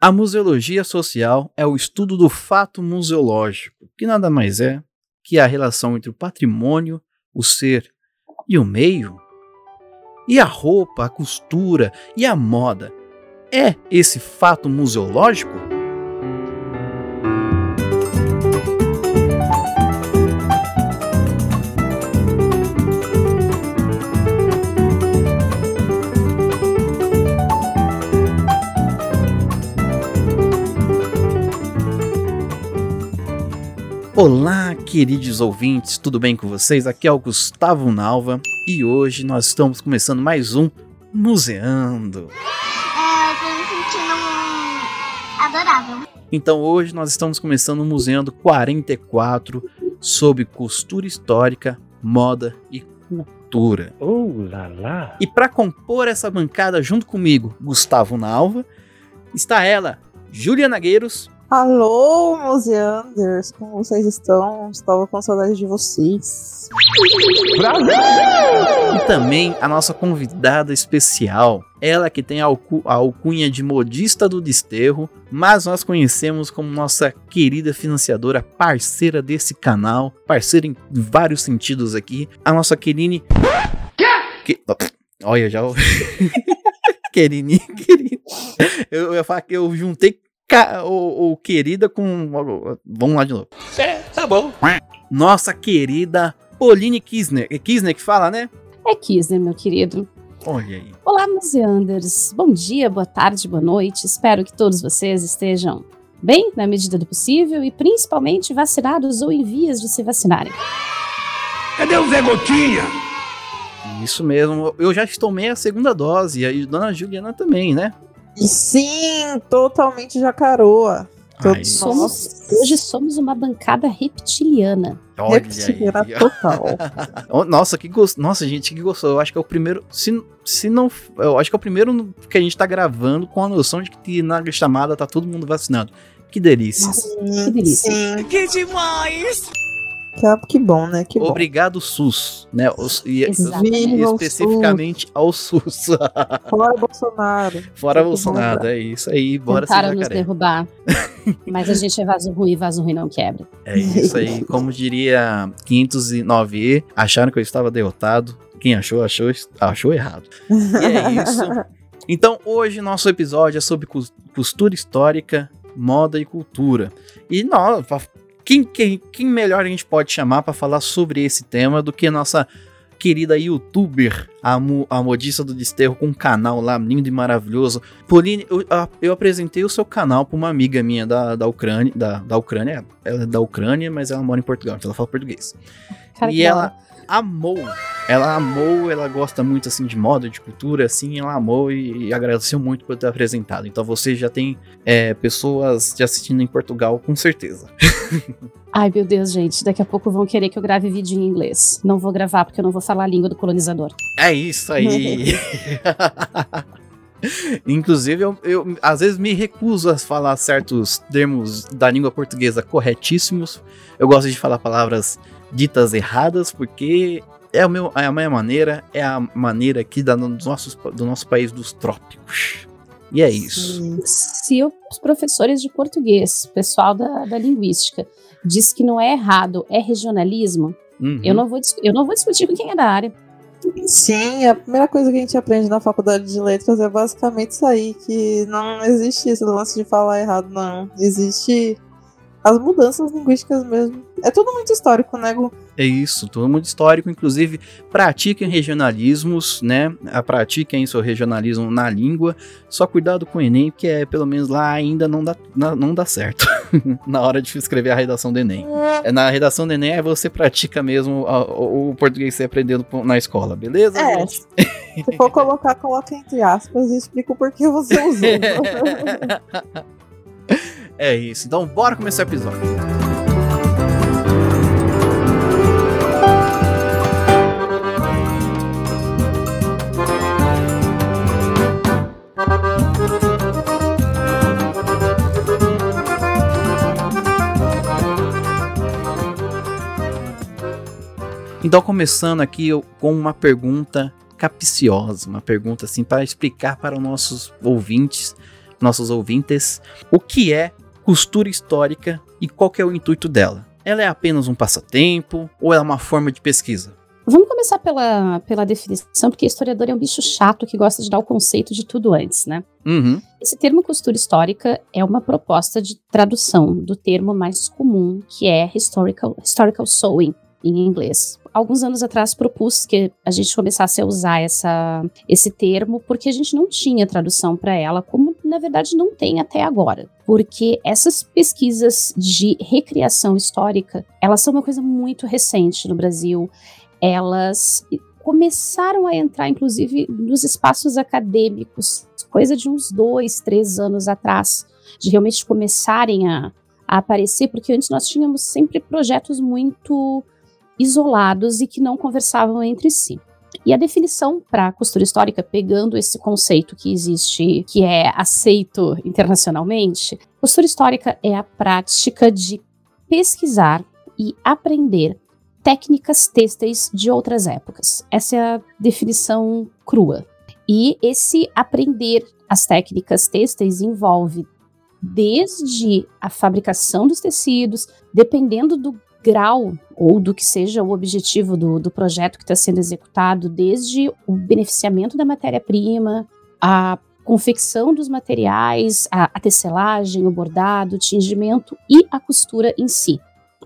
A museologia social é o estudo do fato museológico, que nada mais é que a relação entre o patrimônio, o ser e o meio. E a roupa, a costura e a moda é esse fato museológico? Olá, queridos ouvintes, tudo bem com vocês? Aqui é o Gustavo Nalva e hoje nós estamos começando mais um Museando. É, eu tô me sentindo adorável. Então hoje nós estamos começando o Museando 44 sobre costura histórica, moda e cultura. Oh lá lá! E para compor essa bancada junto comigo, Gustavo Nalva, está ela, Juliana Gueiros. Alô, museanders, como vocês estão? Estava com saudade de vocês. E também a nossa convidada especial, ela que tem a, alcu a alcunha de modista do desterro, mas nós conhecemos como nossa querida financiadora, parceira desse canal, parceira em vários sentidos aqui, a nossa Kerine. Que... Olha, já. Kerine, Kerine. Eu, eu ia falar que eu juntei o, o querida com. Vamos lá de novo. É, tá bom. Nossa querida Pauline Kisner. É Kisner que fala, né? É Kisner, meu querido. Olha aí. Olá, museanders. Bom dia, boa tarde, boa noite. Espero que todos vocês estejam bem, na medida do possível, e principalmente vacinados ou em vias de se vacinarem. Cadê o Zé Gotinha? Isso mesmo. Eu já tomei a segunda dose. E a Dona Juliana também, né? Sim, totalmente jacaroa. Todos Somos, hoje somos uma bancada reptiliana. Olha Reptiliana aí. total. Oh, Nossa, que gosto. Nossa, gente, que gostou. Eu acho que é o primeiro. Se, se não. Eu acho que é o primeiro que a gente tá gravando com a noção de que na chamada tá todo mundo vacinado. Que delícia. Nossa, que delícia. Sim, Que demais! Que, que bom, né? Que bom. Obrigado, SUS. Né? Os- e, especificamente ao SUS. Fora Bolsonaro. Fora Muito Bolsonaro. bom, É isso aí. Bora ser Tentaram nos derrubar. Mas a gente é vaso ruim, vaso ruim não quebra. É isso aí. Como diria 509E, acharam que eu estava derrotado. Quem achou, achou, achou errado. E é isso. Então, hoje nosso episódio é sobre cos- costura histórica, moda e cultura. E nós, quem, quem, quem melhor a gente pode chamar para falar sobre esse tema do que a nossa querida youtuber, a, mo- a modista do desterro, com um canal lá lindo e maravilhoso. Pauline, eu, eu apresentei o seu canal para uma amiga minha da, da Ucrânia, da, da Ucrânia, ela é da Ucrânia, mas ela mora em Portugal, então ela fala português. Cara, e ela hora. Amou. Ela amou, ela gosta muito assim de moda, de cultura, assim, ela amou e, e agradeceu muito por ter apresentado. Então você já tem é, pessoas te assistindo em Portugal, com certeza. Ai, meu Deus, gente. Daqui a pouco vão querer que eu grave vídeo em inglês. Não vou gravar porque eu não vou falar a língua do colonizador. É isso aí. Inclusive, eu, eu às vezes me recuso a falar certos termos da língua portuguesa corretíssimos. Eu gosto de falar palavras ditas erradas, porque é, o meu, é a minha maneira, é a maneira aqui da, dos nossos, do nosso país dos trópicos. E é isso. Se os professores de português, pessoal da, da linguística, diz que não é errado, é regionalismo, Uhum. eu, não vou, eu não vou discutir com quem é da área. Sim, a primeira coisa que a gente aprende na faculdade de letras é basicamente isso aí, que não existe esse lance de falar errado, não. Existe as mudanças linguísticas mesmo. É tudo muito histórico, né, Gu? É isso, todo mundo histórico, inclusive pratiquem regionalismos, né? A pratiquem seu regionalismo na língua. Só cuidado com o Enem, porque é, pelo menos lá ainda não dá, não dá certo na hora de escrever a redação do Enem. É, Na redação do Enem é você pratica mesmo o, o português que você aprendeu na escola, beleza? É. gente? Se for colocar, coloca entre aspas e explica o porquê você usou. é isso, então bora começar o episódio. Então, começando aqui com uma pergunta capciosa, uma pergunta assim para explicar para os nossos ouvintes nossos ouvintes o que é costura histórica e qual é o intuito dela. Ela é apenas um passatempo ou é uma forma de pesquisa? Vamos começar pela, pela definição, porque historiador é um bicho chato que gosta de dar o conceito de tudo antes, né? Uhum. Esse termo costura histórica é uma proposta de tradução do termo mais comum, que é historical, historical sewing, em inglês. Alguns anos atrás propus que a gente começasse a usar essa, esse termo porque a gente não tinha tradução para ela, como na verdade não tem até agora. Porque essas pesquisas de recriação histórica, elas são uma coisa muito recente no Brasil. Elas começaram a entrar, inclusive, nos espaços acadêmicos, coisa de uns dois, três anos atrás, de realmente começarem a, a aparecer, porque antes nós tínhamos sempre projetos muito isolados e que não conversavam entre si. E a definição para costura histórica, pegando esse conceito que existe, que é aceito internacionalmente, costura histórica é a prática de pesquisar e aprender técnicas têxteis de outras épocas. Essa é a definição crua. E esse aprender as técnicas têxteis envolve desde a fabricação dos tecidos, dependendo do grau ou do que seja o objetivo do, do projeto que está sendo executado, desde o beneficiamento da matéria-prima, a confecção dos materiais, a, a tecelagem, o bordado, o tingimento e a costura em si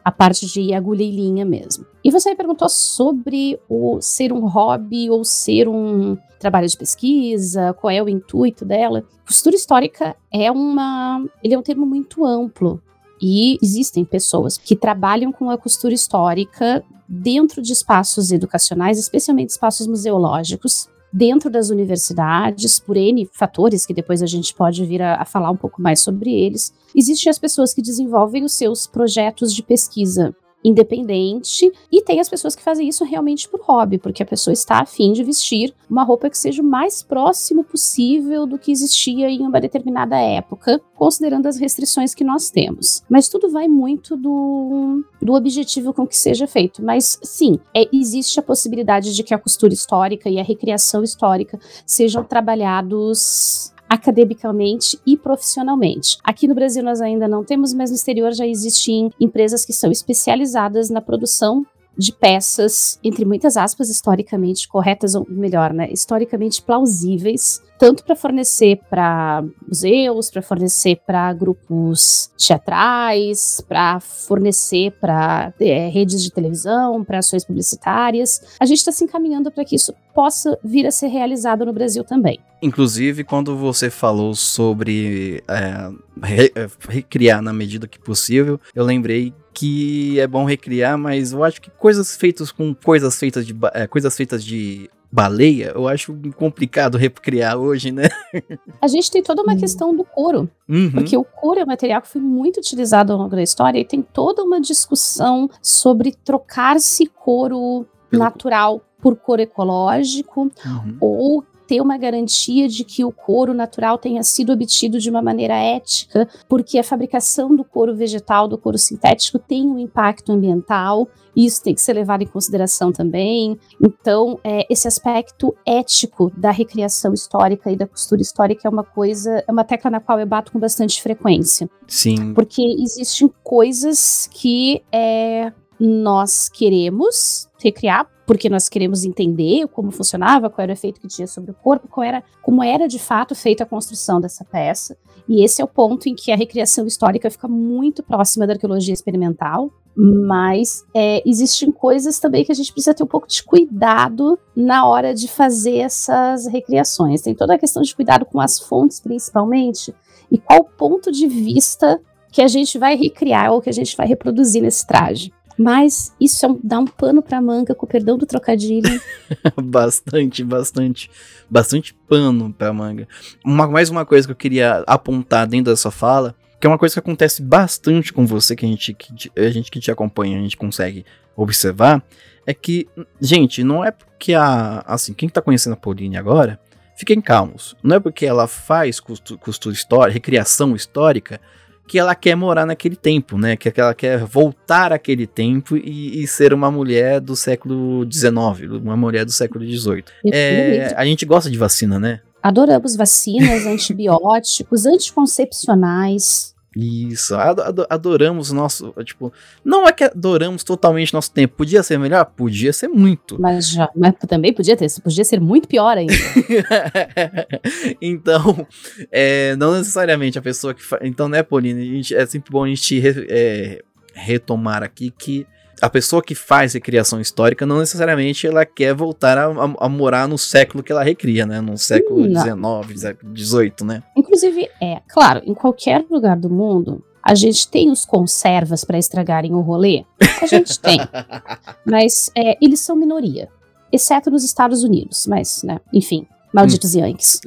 a parte de agulha e linha mesmo. E você me perguntou sobre o ser um hobby ou ser um trabalho de pesquisa, qual é o intuito dela. Costura histórica é uma, ele é um termo muito amplo. E existem pessoas que trabalham com a costura histórica dentro de espaços educacionais, especialmente espaços museológicos, dentro das universidades, por N fatores que depois a gente pode vir a, a, falar um pouco mais sobre eles. Existem as pessoas que desenvolvem os seus projetos de pesquisa independente. E tem as pessoas que fazem isso realmente por hobby, porque a pessoa está afim de vestir uma roupa que seja o mais próximo possível do que existia em uma determinada época, considerando as restrições que nós temos. Mas tudo vai muito do, do objetivo com que seja feito. Mas sim, é, existe a possibilidade de que a costura histórica e a recriação histórica sejam trabalhados academicamente e profissionalmente. Aqui no Brasil nós ainda não temos, mas no exterior já existem empresas que são especializadas na produção de peças, entre muitas aspas, historicamente corretas, ou melhor, né, historicamente plausíveis, tanto para fornecer para museus, para fornecer para grupos teatrais, para fornecer para é, redes de televisão, para ações publicitárias. A gente está se encaminhando para que isso possa vir a ser realizado no Brasil também. Inclusive, quando você falou sobre é, re é, recriar na medida que possível, eu lembrei que é bom recriar, mas eu acho que coisas feitas com coisas feitas de é, coisas feitas de baleia, eu acho complicado recriar hoje, né? A gente tem toda uma questão do couro, uhum. porque o couro é um material que foi muito utilizado ao longo da história e tem toda uma discussão sobre trocar-se couro Pelo... natural por couro ecológico uhum. ou ter uma garantia de que o couro natural tenha sido obtido de uma maneira ética, porque a fabricação do couro vegetal, do couro sintético, tem um impacto ambiental, isso tem que ser levado em consideração também. Então, é, esse aspecto ético da recriação histórica e da costura histórica é uma coisa, é uma tecla na qual eu bato com bastante frequência. Sim. Porque existem coisas que é, nós queremos recriar porque nós queremos entender como funcionava, qual era o efeito que tinha sobre o corpo, qual era, como era de fato feita a construção dessa peça. E esse é o ponto em que a recriação histórica fica muito próxima da arqueologia experimental, mas é, existem coisas também que a gente precisa ter um pouco de cuidado na hora de fazer essas recriações. Tem toda a questão de cuidado com as fontes, principalmente, e qual ponto de vista que a gente vai recriar ou que a gente vai reproduzir nesse traje. Mas isso é um, dá um pano pra manga, com o perdão do trocadilho. bastante, bastante. Bastante pano pra manga. Uma, mais uma coisa que eu queria apontar dentro dessa fala, que é uma coisa que acontece bastante com você, que a gente que, a gente que te acompanha, a gente consegue observar, é que, gente, não é porque a. Assim, quem tá conhecendo a Pauline agora, fiquem calmos. Não é porque ela faz costura histórica, recriação histórica que ela quer morar naquele tempo, né? Que ela quer voltar àquele tempo e, e ser uma mulher do século XIX, uma mulher do século XVIII. É, a gente gosta de vacina, né? Adoramos vacinas, antibióticos, anticoncepcionais. Isso, ado- adoramos nosso, tipo, não é que adoramos totalmente nosso tempo, podia ser melhor? Podia ser muito. Mas já, mas também podia ter, podia ser muito pior ainda. então, é, não necessariamente a pessoa que faz. Então, né, Pauline? A gente, é sempre bom a gente re- é, retomar aqui que a pessoa que faz recriação histórica não necessariamente ela quer voltar a, a- a morar no século que ela recria, né? No século. XIX, XVIII, né? Inclusive, é, claro, em qualquer lugar do mundo, a gente tem os conservas para estragarem o rolê. A gente tem. Mas é, eles são minoria. Exceto nos Estados Unidos. Mas, né, enfim, malditos Yankees.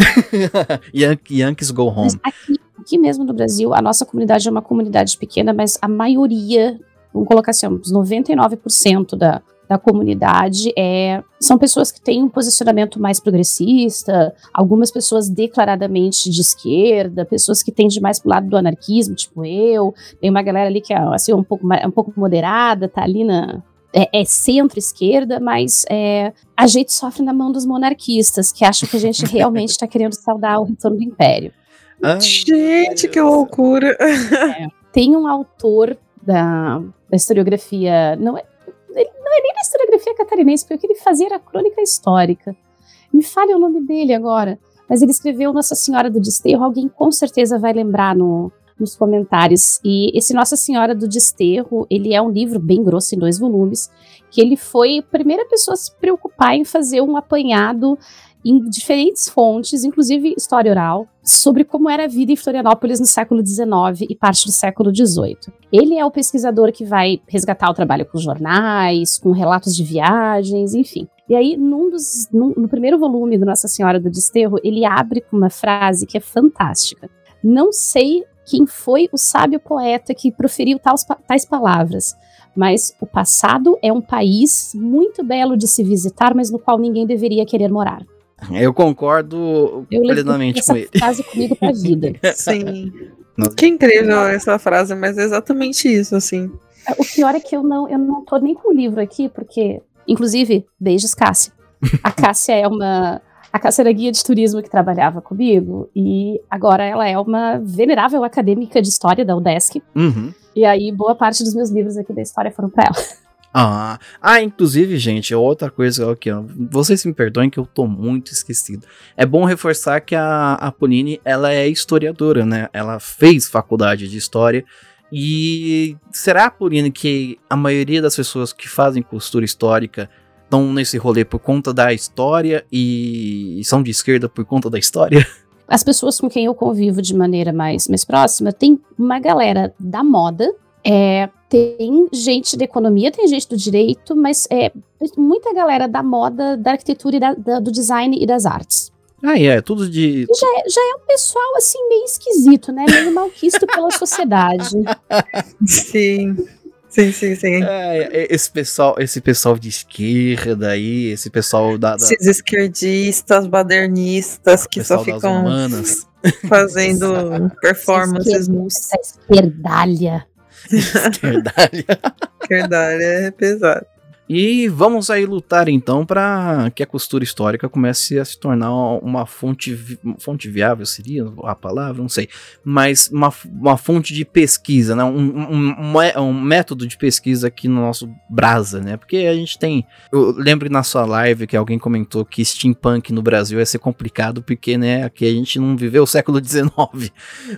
Yan- Yankees go home. Aqui, aqui mesmo no Brasil, a nossa comunidade é uma comunidade pequena, mas a maioria, vamos colocar assim, uns 99% da, da comunidade é, são pessoas que têm um posicionamento mais progressista, algumas pessoas declaradamente de esquerda, pessoas que tendem mais pro lado do anarquismo, tipo eu. Tem uma galera ali que é assim, um, pouco, um pouco moderada, tá ali na. É, é centro-esquerda, mas é, a gente sofre na mão dos monarquistas, que acham que a gente realmente está querendo saudar o retorno do império. Ai, Gente, que loucura. Tem um autor da, da historiografia, não é, ele não é nem da historiografia catarinense, porque o que ele fazia era crônica histórica. Me fale o nome dele agora, mas ele escreveu Nossa Senhora do Desterro, alguém com certeza vai lembrar no, nos comentários. E esse Nossa Senhora do Desterro, ele é um livro bem grosso, em dois volumes, que ele foi a primeira pessoa a se preocupar em fazer um apanhado em diferentes fontes, inclusive história oral, sobre como era a vida em Florianópolis no século XIX e parte do século XVIII. Ele é o pesquisador que vai resgatar o trabalho com jornais, com relatos de viagens, enfim. E aí, num dos, num- no primeiro volume do Nossa Senhora do Desterro, ele abre com uma frase que é fantástica. Não sei quem foi o sábio poeta que proferiu tais, tais palavras, mas o passado é um país muito belo de se visitar, mas no qual ninguém deveria querer morar. Eu concordo Eu plenamente essa com ele. frase comigo pra vida. Sim. Nossa. Que incrível essa frase, mas é exatamente isso, assim. O pior é que eu não, eu não tô nem com o livro aqui, porque. Inclusive, beijos, Cássia. A Cássia é uma. A Cássia era guia de turismo que trabalhava comigo, e agora ela é uma venerável acadêmica de história da UDESC. Uhum. E aí, boa parte dos meus livros aqui da história foram pra ela. Ah, ah, inclusive, gente, outra coisa aqui, ó. Vocês me perdoem que eu tô muito esquecido. É bom reforçar que a, a Pauline, ela é historiadora, né? Ela fez faculdade de história. E será, Pauline, que a maioria das pessoas que fazem costura histórica estão nesse rolê por conta da história e são de esquerda por conta da história? As pessoas com quem eu convivo de maneira mais, mais próxima, tem uma galera da moda, é, tem gente da economia, tem gente do direito, mas é muita galera da moda, da arquitetura e da- da- do design e das artes. Ah, é, tudo de. Já é, já é um pessoal assim meio esquisito, né? Meio malquisto pela sociedade. Sim. Sim, sim, sim. É, é, esse pessoal, esse pessoal de esquerda aí, esse pessoal da, da Esses esquerdistas, badernistas que só ficam humanas. fazendo performances Essa esquerdalha. Esquerdalha. esquerdalha é pesado. E vamos aí lutar então para que a costura histórica comece a se tornar uma fonte, fonte viável, seria a palavra? Não sei. Mas uma, uma fonte de pesquisa, né? um, um, um mé- método de pesquisa aqui no nosso Brasa, né? Porque a gente tem. Eu lembro na sua live que alguém comentou que steampunk no Brasil ia ser complicado, porque né, aqui a gente não viveu o século XIX.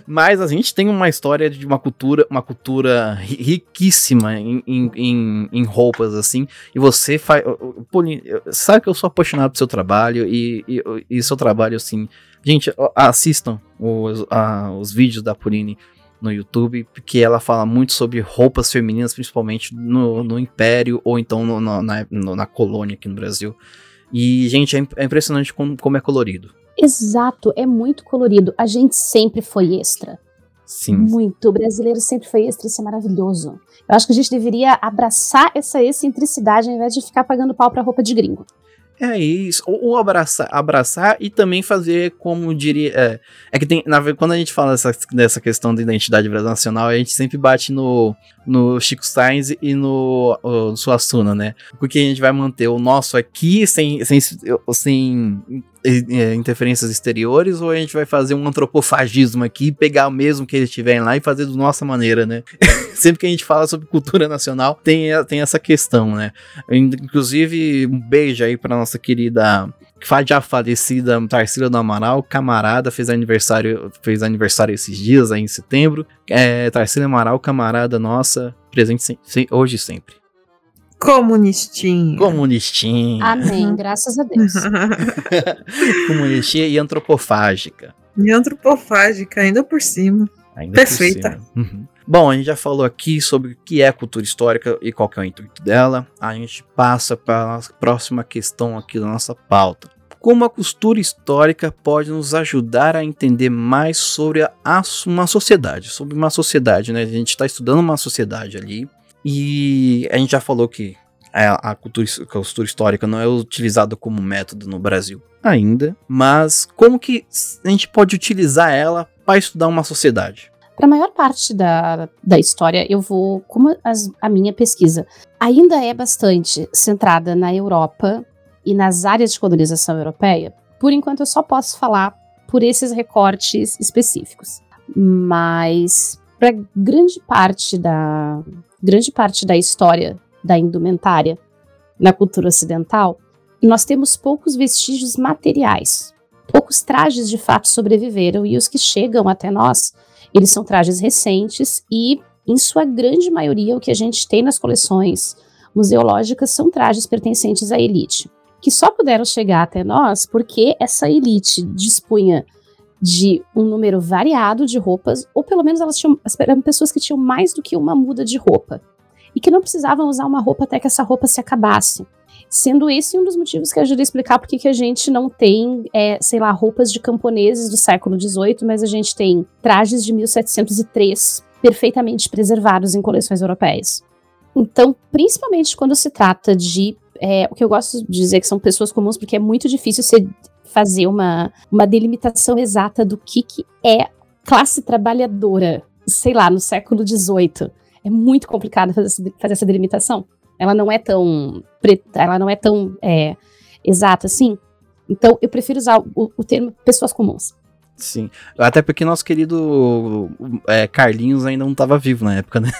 Mas a gente tem uma história de uma cultura, uma cultura ri- riquíssima em, em, em, em roupas, assim. E você faz. Sabe que eu sou apaixonado pelo seu trabalho e, e, e seu trabalho, assim. Gente, assistam os, a- os vídeos da Pauline no YouTube, porque ela fala muito sobre roupas femininas, principalmente no, no Império ou então no- no- na, na colônia aqui no Brasil. E, gente, é, é impressionante como, como é colorido. Exato, é muito colorido. A gente sempre foi extra. Sim. Muito. O brasileiro sempre foi extra, isso é maravilhoso. Eu acho que a gente deveria abraçar essa excentricidade ao invés de ficar pagando pau pra roupa de gringo. É isso. Ou, ou abraçar, abraçar e também fazer como diria. É, é que tem. Na, quando a gente fala dessa, dessa questão da identidade brasileira nacional, a gente sempre bate no, no Chico Sainz e no, o, Suassuna, né? Porque a gente vai manter o nosso aqui sem, sem, sem, é, interferências exteriores ou a gente vai fazer um antropofagismo aqui, pegar o mesmo que eles tiverem lá e fazer da nossa maneira, né? Sempre que a gente fala sobre cultura nacional, tem, tem essa questão, né? Inclusive, um beijo aí pra nossa querida já falecida Tarsila do Amaral, camarada, fez aniversário, fez aniversário esses dias aí em setembro. É, Tarsila Amaral, camarada nossa, presente se, se, hoje e sempre. Comunistinha. Comunistinha. Amém, graças a Deus. Comunistinha e antropofágica. E antropofágica, ainda por cima. Ainda Perfeita. por cima. Uhum. Bom, a gente já falou aqui sobre o que é cultura histórica e qual é o intuito dela. A gente passa para a próxima questão aqui da nossa pauta. Como a cultura histórica pode nos ajudar a entender mais sobre a, uma sociedade, sobre uma sociedade, né? A gente está estudando uma sociedade ali e a gente já falou que a, a, cultura, a cultura histórica não é utilizada como método no Brasil ainda, mas como que a gente pode utilizar ela para estudar uma sociedade? Para a maior parte da, da história, eu vou, como as, a minha pesquisa ainda é bastante centrada na Europa e nas áreas de colonização europeia, por enquanto eu só posso falar por esses recortes específicos. Mas para grande parte da, grande parte da história da indumentária na cultura ocidental, nós temos poucos vestígios materiais. Poucos trajes de fato sobreviveram e os que chegam até nós, eles são trajes recentes e, em sua grande maioria, o que a gente tem nas coleções museológicas são trajes pertencentes à elite, que só puderam chegar até nós porque essa elite dispunha de um número variado de roupas, ou pelo menos elas tinham, eram pessoas que tinham mais do que uma muda de roupa, e que não precisavam usar uma roupa até que essa roupa se acabasse. Sendo esse um dos motivos que ajuda a explicar porque que a gente não tem, é, sei lá, roupas de camponeses do século XVIII, mas a gente tem trajes de 1703 perfeitamente preservados em coleções europeias. Então, principalmente quando se trata de é, o que eu gosto de dizer que são pessoas comuns, porque é muito difícil ser fazer uma, uma delimitação exata do que, que é classe trabalhadora, sei lá, no século XVIII. É muito complicado fazer essa delimitação. Ela não é tão preta, ela não é tão é, exata assim. Então, eu prefiro usar o, o termo pessoas comuns. Sim. Até porque nosso querido é, Carlinhos ainda não estava vivo na época, né?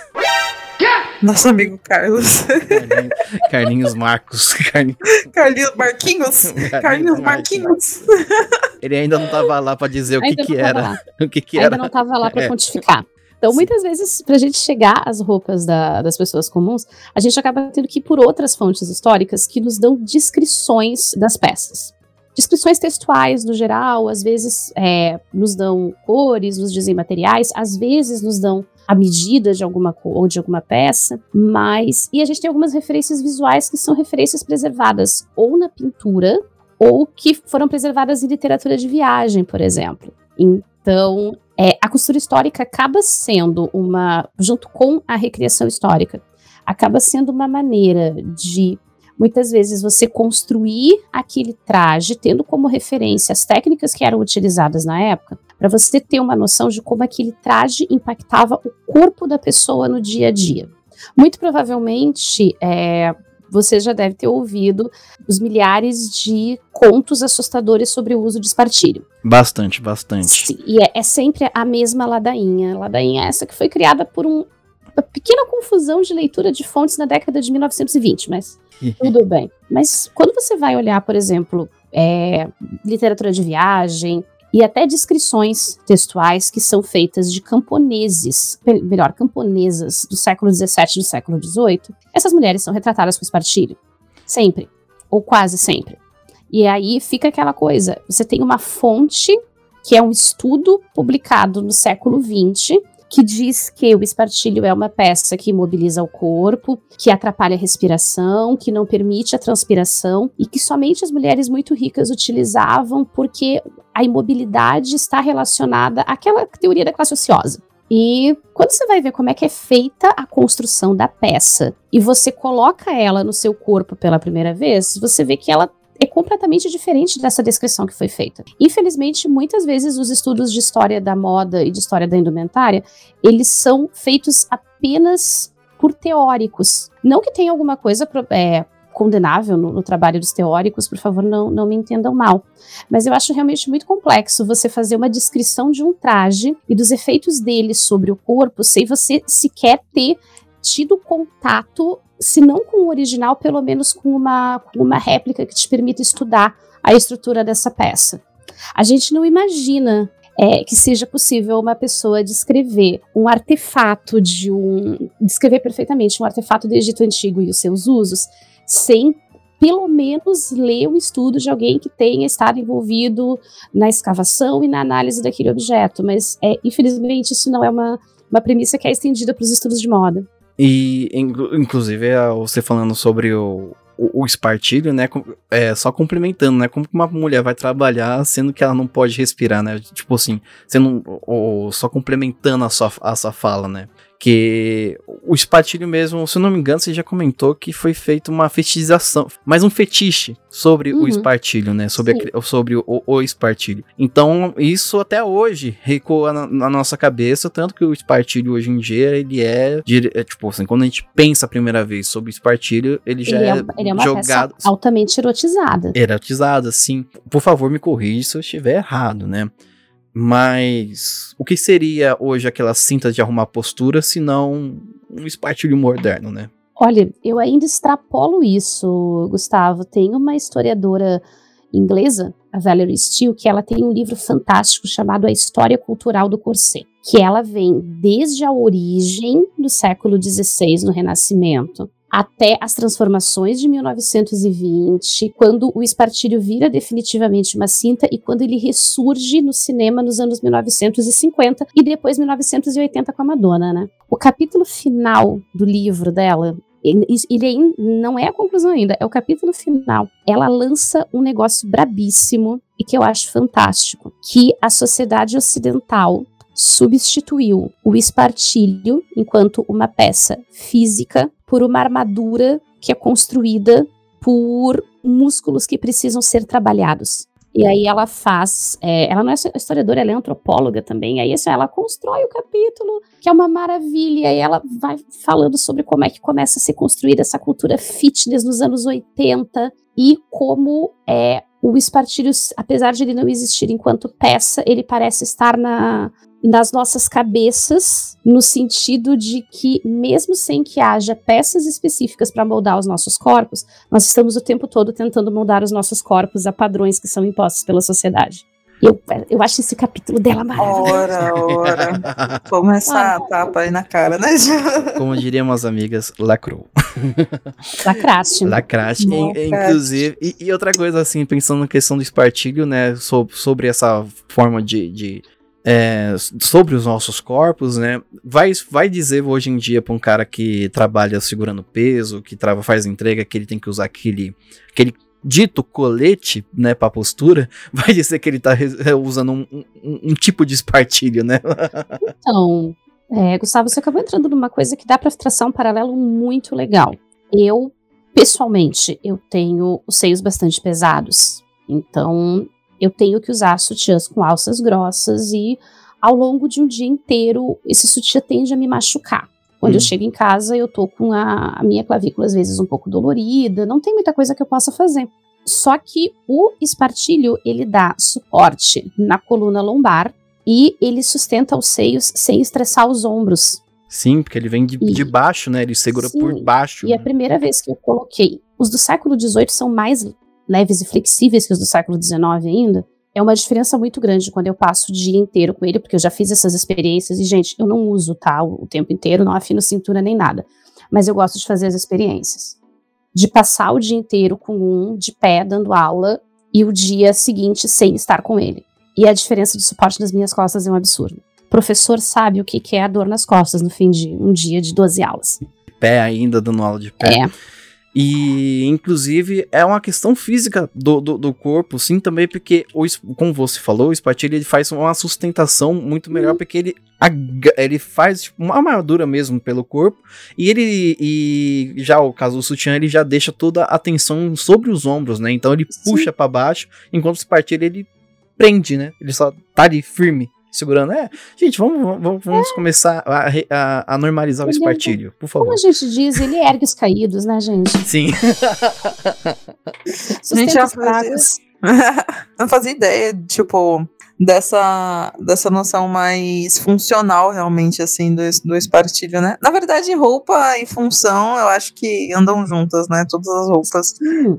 Nosso amigo Carlos. Carlinhos, Carlinhos Marcos. Carlinhos, Carlinhos Marquinhos. Carlinhos Marquinhos. Ele ainda não estava lá para dizer o que, que era. O que, que ainda era. não estava lá para É. pontificar. Então, muitas vezes, para a gente chegar às roupas da- das pessoas comuns, a gente acaba tendo que ir por outras fontes históricas que nos dão descrições das peças. Descrições textuais, no geral, às vezes é, nos dão cores, nos dizem materiais, às vezes nos dão a medida de alguma cor ou de alguma peça, mas. E a gente tem algumas referências visuais que são referências preservadas ou na pintura ou que foram preservadas em literatura de viagem, por exemplo. Então, é, a costura histórica acaba sendo uma, junto com a recriação histórica, acaba sendo uma maneira de muitas vezes você construir aquele traje tendo como referência as técnicas que eram utilizadas na época, para você ter uma noção de como aquele traje impactava o corpo da pessoa no dia a dia. Muito provavelmente, é, você já deve ter ouvido os milhares de contos assustadores sobre o uso de espartilho. Bastante, bastante. Sim, e é, é sempre a mesma ladainha. A ladainha essa que foi criada por um- uma pequena confusão de leitura de fontes na década de 1920, mas tudo bem. Mas quando você vai olhar, por exemplo, é, literatura de viagem e até descrições textuais que são feitas de camponeses, melhor, camponesas do século XVII e do século XVIII, essas mulheres são retratadas com espartilho. Sempre. Ou quase sempre. E aí fica aquela coisa: você tem uma fonte que é um estudo publicado no século XX, que diz que o espartilho é uma peça que imobiliza o corpo, que atrapalha a respiração, que não permite a transpiração e que somente as mulheres muito ricas utilizavam porque a imobilidade está relacionada àquela teoria da classe ociosa. E quando você vai ver como é que é feita a construção da peça e você coloca ela no seu corpo pela primeira vez, você vê que ela completamente diferente dessa descrição que foi feita. Infelizmente, muitas vezes os estudos de história da moda e de história da indumentária, eles são feitos apenas por teóricos. Não que tenha alguma coisa é, condenável no, no, trabalho dos teóricos, por favor, não, não me entendam mal. Mas eu acho realmente muito complexo você fazer uma descrição de um traje e dos efeitos dele sobre o corpo sem você sequer ter tido contato, se não com o original, pelo menos com uma, com uma réplica que te permita estudar a estrutura dessa peça. A gente não imagina é, que seja possível uma pessoa descrever um artefato de um. descrever perfeitamente um artefato do Egito Antigo e os seus usos, sem pelo menos ler o estudo de alguém que tenha estado envolvido na escavação e na análise daquele objeto. Mas, é, infelizmente, isso não é uma, uma premissa que é estendida para os estudos de moda. E, inclusive, é, você falando sobre o, o, o espartilho, né? É, só complementando, né? Como que uma mulher vai trabalhar sendo que ela não pode respirar, né? Tipo assim, sendo ou, só complementando a sua, a sua fala, né? Que o espartilho mesmo, se eu não me engano, você já comentou que foi feita uma fetichização, mais um fetiche sobre uhum. o espartilho, né? Sobre, a, sobre o, o, espartilho. Então, isso até hoje recoa na, na, nossa cabeça, tanto que o espartilho hoje em dia, ele é, é, tipo assim, quando a gente pensa a primeira vez sobre o espartilho, ele já ele é, é, ele é uma jogado... altamente erotizada. Erotizada, sim. Por favor, me corrija se eu estiver errado, né? Mas o que seria hoje aquela cinta de arrumar postura se não um espartilho moderno, né? Olha, eu ainda extrapolo isso, Gustavo. Tem uma historiadora inglesa, a Valerie Steele, que ela tem um livro fantástico chamado A História Cultural do Corset, que ela vem desde a origem do século XVI no Renascimento até as transformações de 1920, quando o espartilho vira definitivamente uma cinta e quando ele ressurge no cinema nos anos 1950 e depois 1980 com a Madonna, né? O capítulo final do livro dela, ele, ele não é a conclusão ainda, é o capítulo final. Ela lança um negócio brabíssimo e que eu acho fantástico, que a sociedade ocidental substituiu o espartilho enquanto uma peça física por uma armadura que é construída por músculos que precisam ser trabalhados. E aí ela faz, é, ela não é historiadora, ela é antropóloga também. Aí assim, ela constrói o capítulo, que é uma maravilha. E ela vai falando sobre como é que começa a ser construída essa cultura fitness nos anos 80 e como é o espartilho, apesar de ele não existir enquanto peça, ele parece estar na, nas nossas cabeças, no sentido de que, mesmo sem que haja peças específicas para moldar os nossos corpos, nós estamos o tempo todo tentando moldar os nossos corpos a padrões que são impostos pela sociedade. Eu, eu acho esse capítulo dela maravilhoso. Ora, ora. Começar a tapa aí na cara, né? Como diriam as amigas, lacrou. Lacraste. Lacraste. Inclusive, e, e, outra coisa, assim, pensando na questão do espartilho, né, sobre, sobre essa forma de, de é, sobre os nossos corpos, né? Vai, vai dizer hoje em dia para um cara que trabalha segurando peso, que trava, faz entrega, que ele tem que usar aquele, aquele dito colete, né, para postura, vai dizer que ele tá usando um, um, um tipo de espartilho, né? então, é, Gustavo, você acabou entrando numa coisa que dá para traçar um paralelo muito legal. Eu, pessoalmente, eu tenho os seios bastante pesados. Então, eu tenho que usar sutiãs com alças grossas e ao longo de um dia inteiro esse sutiã tende a me machucar. Quando hum. eu chego em casa, eu tô com a, a, minha clavícula às vezes um pouco dolorida, não tem muita coisa que eu possa fazer. Só que o espartilho, ele dá suporte na coluna lombar e ele sustenta os seios sem estressar os ombros. Sim, porque ele vem de, e, de baixo, né? Ele segura sim, por baixo. E a primeira vez que eu coloquei, os do século XVIII são mais leves e flexíveis que os do século XIX ainda, é uma diferença muito grande quando eu passo o dia inteiro com ele, porque eu já fiz essas experiências e, gente, eu não uso, tá, o, o tempo inteiro, não afino cintura nem nada, mas eu gosto de fazer as experiências. De passar o dia inteiro com um de pé dando aula e o dia seguinte sem estar com ele. E a diferença de suporte nas minhas costas é um absurdo. O professor sabe o que é a dor nas costas no fim de um dia de 12 aulas. Pé ainda, dando aula de pé. É. E, inclusive, é uma questão física do, do, do, corpo, sim, também, porque, o, como você falou, o espartilho ele faz uma sustentação muito melhor, uhum. porque ele, ele faz tipo, uma armadura mesmo pelo corpo, e ele, e já o caso do sutiã, ele já deixa toda a tensão sobre os ombros, né? Então ele sim. puxa para baixo, enquanto o espartilho ele prende, né? Ele só tá ali firme segurando. É, gente, vamos, vamos, vamos começar a, a- a normalizar o Ele é- espartilho, por Como favor. a gente diz, ele ergue os caídos, né, gente? Sim. Gente, Sustenta eu não fazia ideia, tipo, dessa, dessa noção mais funcional, realmente, assim, do, do espartilho, né? Na verdade, roupa e função, eu acho que andam juntas, né? Todas as roupas,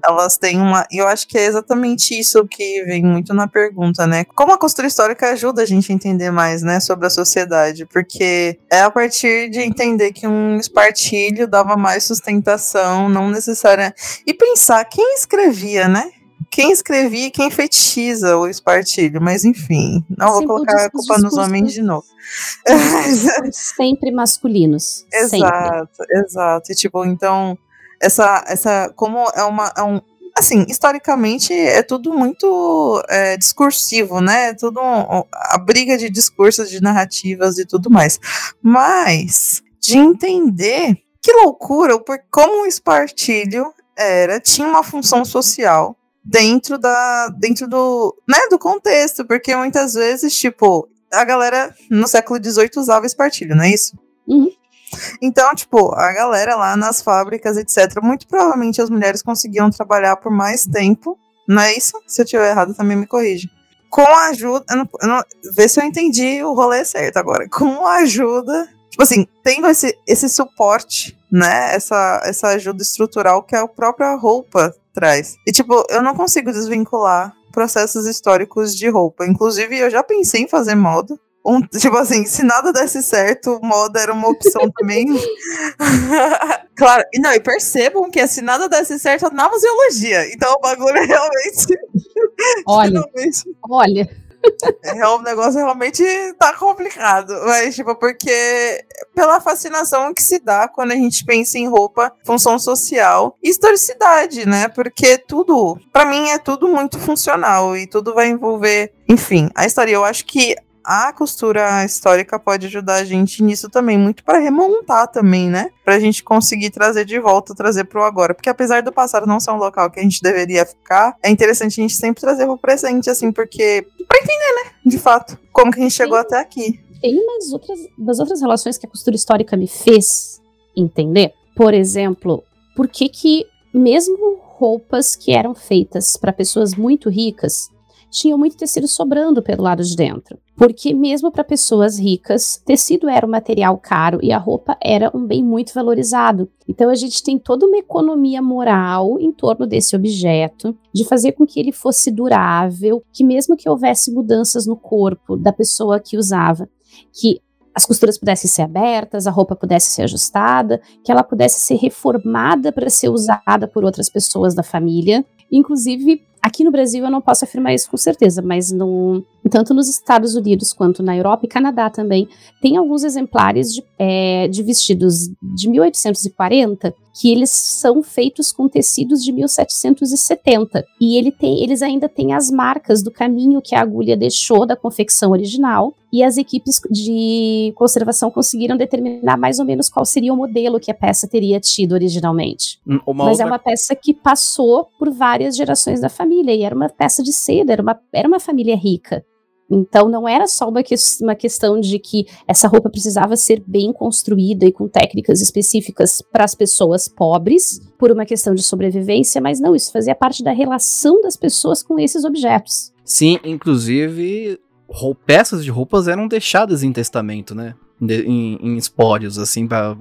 elas têm uma... E eu acho que é exatamente isso que vem muito na pergunta, né? Como a costura histórica ajuda a gente a entender mais, né? Sobre a sociedade, porque é a partir de entender que um espartilho dava mais sustentação, não necessária... E pensar quem escrevia, né? Quem escrevia e quem fetichiza o espartilho, mas enfim, não vou colocar a culpa nos homens de novo. sempre masculinos. Sempre. exato, exato. E tipo, então, essa, essa, como é uma, é um, assim, historicamente é tudo muito é, discursivo, né? É tudo um- a briga de discursos, de narrativas e tudo mais. Mas de entender que loucura, o por como o espartilho era, tinha uma função social dentro da dentro do, né, do contexto, porque muitas vezes, tipo, a galera no século XVIII usava espartilho, não é isso? Uhum. Então, tipo, a galera lá nas fábricas, etc., muito provavelmente as mulheres conseguiam trabalhar por mais tempo, não é isso? Se eu tiver errado, também me corrige. Com a ajuda, eu não, eu não, vê se eu entendi o rolê certo agora. Com a ajuda, tipo assim, tendo esse, esse suporte, né, essa, essa ajuda estrutural que a própria roupa traz. E, tipo, eu não consigo desvincular processos históricos de roupa. Inclusive, eu já pensei em fazer moda. Um, tipo assim, se nada desse certo, moda era uma opção também. claro, e não, e percebam que se nada desse certo, na museologia. Então o bagulho é realmente. Olha, realmente olha. É, o negócio realmente tá complicado. Mas, tipo, porque pela fascinação que se dá quando a gente pensa em roupa, função social e historicidade, né? Porque tudo, pra mim, é tudo muito funcional e tudo vai envolver, enfim, a história. Eu acho que a costura histórica pode ajudar a gente nisso também, muito para remontar também, né? Pra gente conseguir trazer de volta, trazer pro agora. Porque apesar do passado não ser um local que a gente deveria ficar, é interessante a gente sempre trazer pro presente, assim, porque. pra entender, né? De fato, como que a gente chegou Sim. até aqui. Tem umas outras, das outras relações que a costura histórica me fez entender. Por exemplo, por que que mesmo roupas que eram feitas para pessoas muito ricas tinham muito tecido sobrando pelo lado de dentro? Porque mesmo para pessoas ricas, tecido era um material caro e a roupa era um bem muito valorizado. Então a gente tem toda uma economia moral em torno desse objeto, de fazer com que ele fosse durável, que mesmo que houvesse mudanças no corpo da pessoa que usava, que as costuras pudessem ser abertas, a roupa pudesse ser ajustada, que ela pudesse ser reformada para ser usada por outras pessoas da família. Inclusive, aqui no Brasil eu não posso afirmar isso com certeza, mas no, tanto nos Estados Unidos quanto na Europa e Canadá também, tem alguns exemplares de, é, de vestidos de 1840 que eles são feitos com tecidos de 1770. E ele tem, eles ainda têm as marcas do caminho que a agulha deixou da confecção original. E as equipes de conservação conseguiram determinar mais ou menos qual seria o modelo que a peça teria tido originalmente. Hum, Uma Mas é outra uma peça que passou por várias gerações da família e era uma peça de seda, era uma, era uma família rica. Então não era só uma, que- uma questão de que essa roupa precisava ser bem construída e com técnicas específicas para as pessoas pobres, por uma questão de sobrevivência, mas não, isso fazia parte da relação das pessoas com esses objetos. Sim, inclusive, peças de roupas eram deixadas em testamento, né? De- em, em espólios, assim, pra-